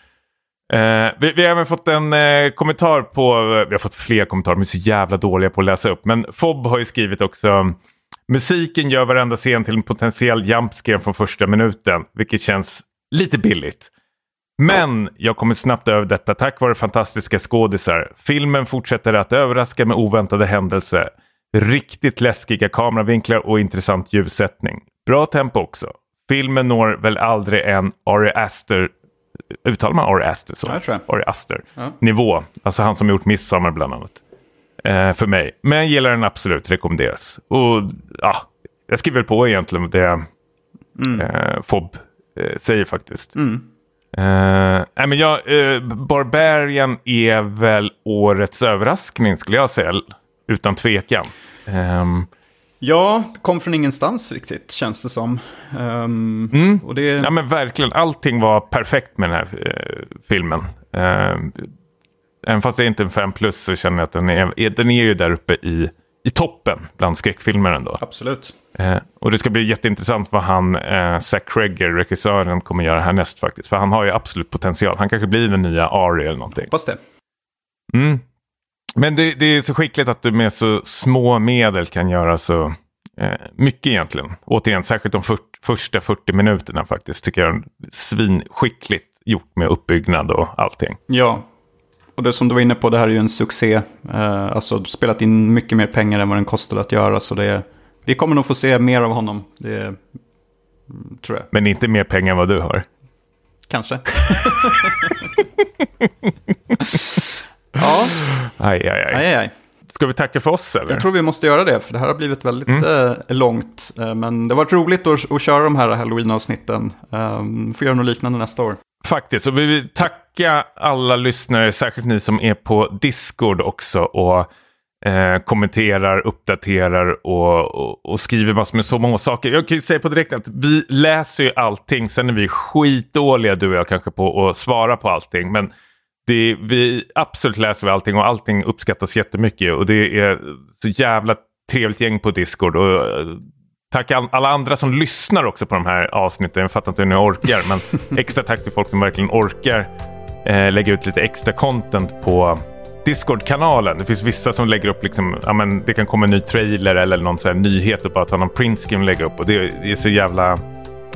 Eh, vi, vi, har även fått en eh, kommentar på, vi har fått fler kommentarer, de är så jävla dåliga på att läsa upp. Men Fob har ju skrivit också, musiken gör varenda scen till en potentiell jumpscare från första minuten. Vilket känns lite billigt. Men jag kommer snabbt över detta tack vare fantastiska skådisar. Filmen fortsätter att överraska med oväntade händelser. Riktigt läskiga kameravinklar och intressant ljussättning. Bra tempo också. Filmen når väl aldrig en Ari Aster, uttalar man Ari Aster så? Jag tror jag. Ari Aster ja. nivå. Alltså han som gjort Midsommar bland annat. Eh, för mig. Men jag gillar den absolut, rekommenderas. Och ja, jag skriver på egentligen det mm. eh, Fob säger faktiskt. Mm. Uh, nej, men jag, uh, Barbarian är väl årets överraskning skulle jag säga. Utan tvekan. Um, ja, kom från ingenstans riktigt känns det som. Um, mm. och det... Ja men verkligen, allting var perfekt med den här uh, filmen. Uh, även fast det är inte en 5 plus så känner jag att den är, den är ju där uppe i i toppen bland skräckfilmer ändå. Absolut. Eh, och det ska bli jätteintressant vad han, eh, Zack Cregger, regissören, kommer göra härnäst faktiskt. För han har ju absolut potential. Han kanske blir den nya Ari eller någonting. Hoppas det. Mm. Men det, det, är så skickligt att du med så små medel kan göra så eh, mycket egentligen. Återigen, särskilt de för, första 40 minuterna faktiskt. Tycker jag är svinskickligt gjort med uppbyggnad och allting. Ja, och det som du var inne på, det här är ju en succé. Eh, alltså spelat in mycket mer pengar än vad den kostade att göra. Så det är, vi kommer nog få se mer av honom. Det mm, tror jag. Men inte mer pengar än vad du har? Kanske. ja. Aj, aj, aj. aj, aj. Ska vi tacka för oss eller? Jag tror vi måste göra det, för det här har blivit väldigt mm. eh, långt. Eh, men det har varit roligt att, att köra de här halloween-avsnitten. Eh, får göra något liknande nästa år. Faktiskt, och vi vill tacka alla lyssnare, särskilt ni som är på Discord också och eh, kommenterar, uppdaterar och, och, och, skriver massor med så många saker. Jag kan ju säga på direkt att vi läser ju allting, sen är vi skitdåliga du och jag kanske på att svara på allting. Men det, vi absolut läser vi allting och allting uppskattas jättemycket och det är så jävla trevligt gäng på Discord. Och, Tack alla andra som lyssnar också på de här avsnitten. Jag fattar inte hur ni orkar, men extra tack till folk som verkligen orkar eh, lägga ut lite extra content på Discord-kanalen. Det finns vissa som lägger upp, liksom, ja, men det kan komma en ny trailer eller någon så här nyhet och bara ta någon printscreen och lägga upp. Och det är så jävla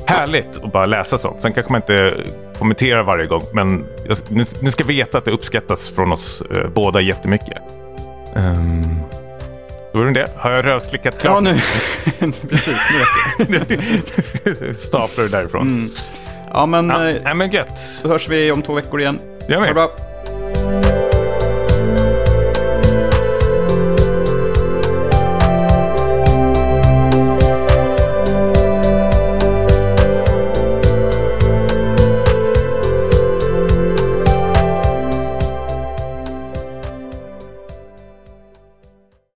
härligt att bara läsa sånt. Sen kanske man inte kommenterar varje gång, men jag, ni, ni, ska veta att det uppskattas från oss eh, båda jättemycket. Um... Då är det det. Har jag rövslickat klart? Ja, nu. Precis, nu räcker det. Staplar du därifrån. Mm. Ja, men... Ja, äh, men gött. Då hörs vi om två veckor igen. Det gör vi. Ha det bra.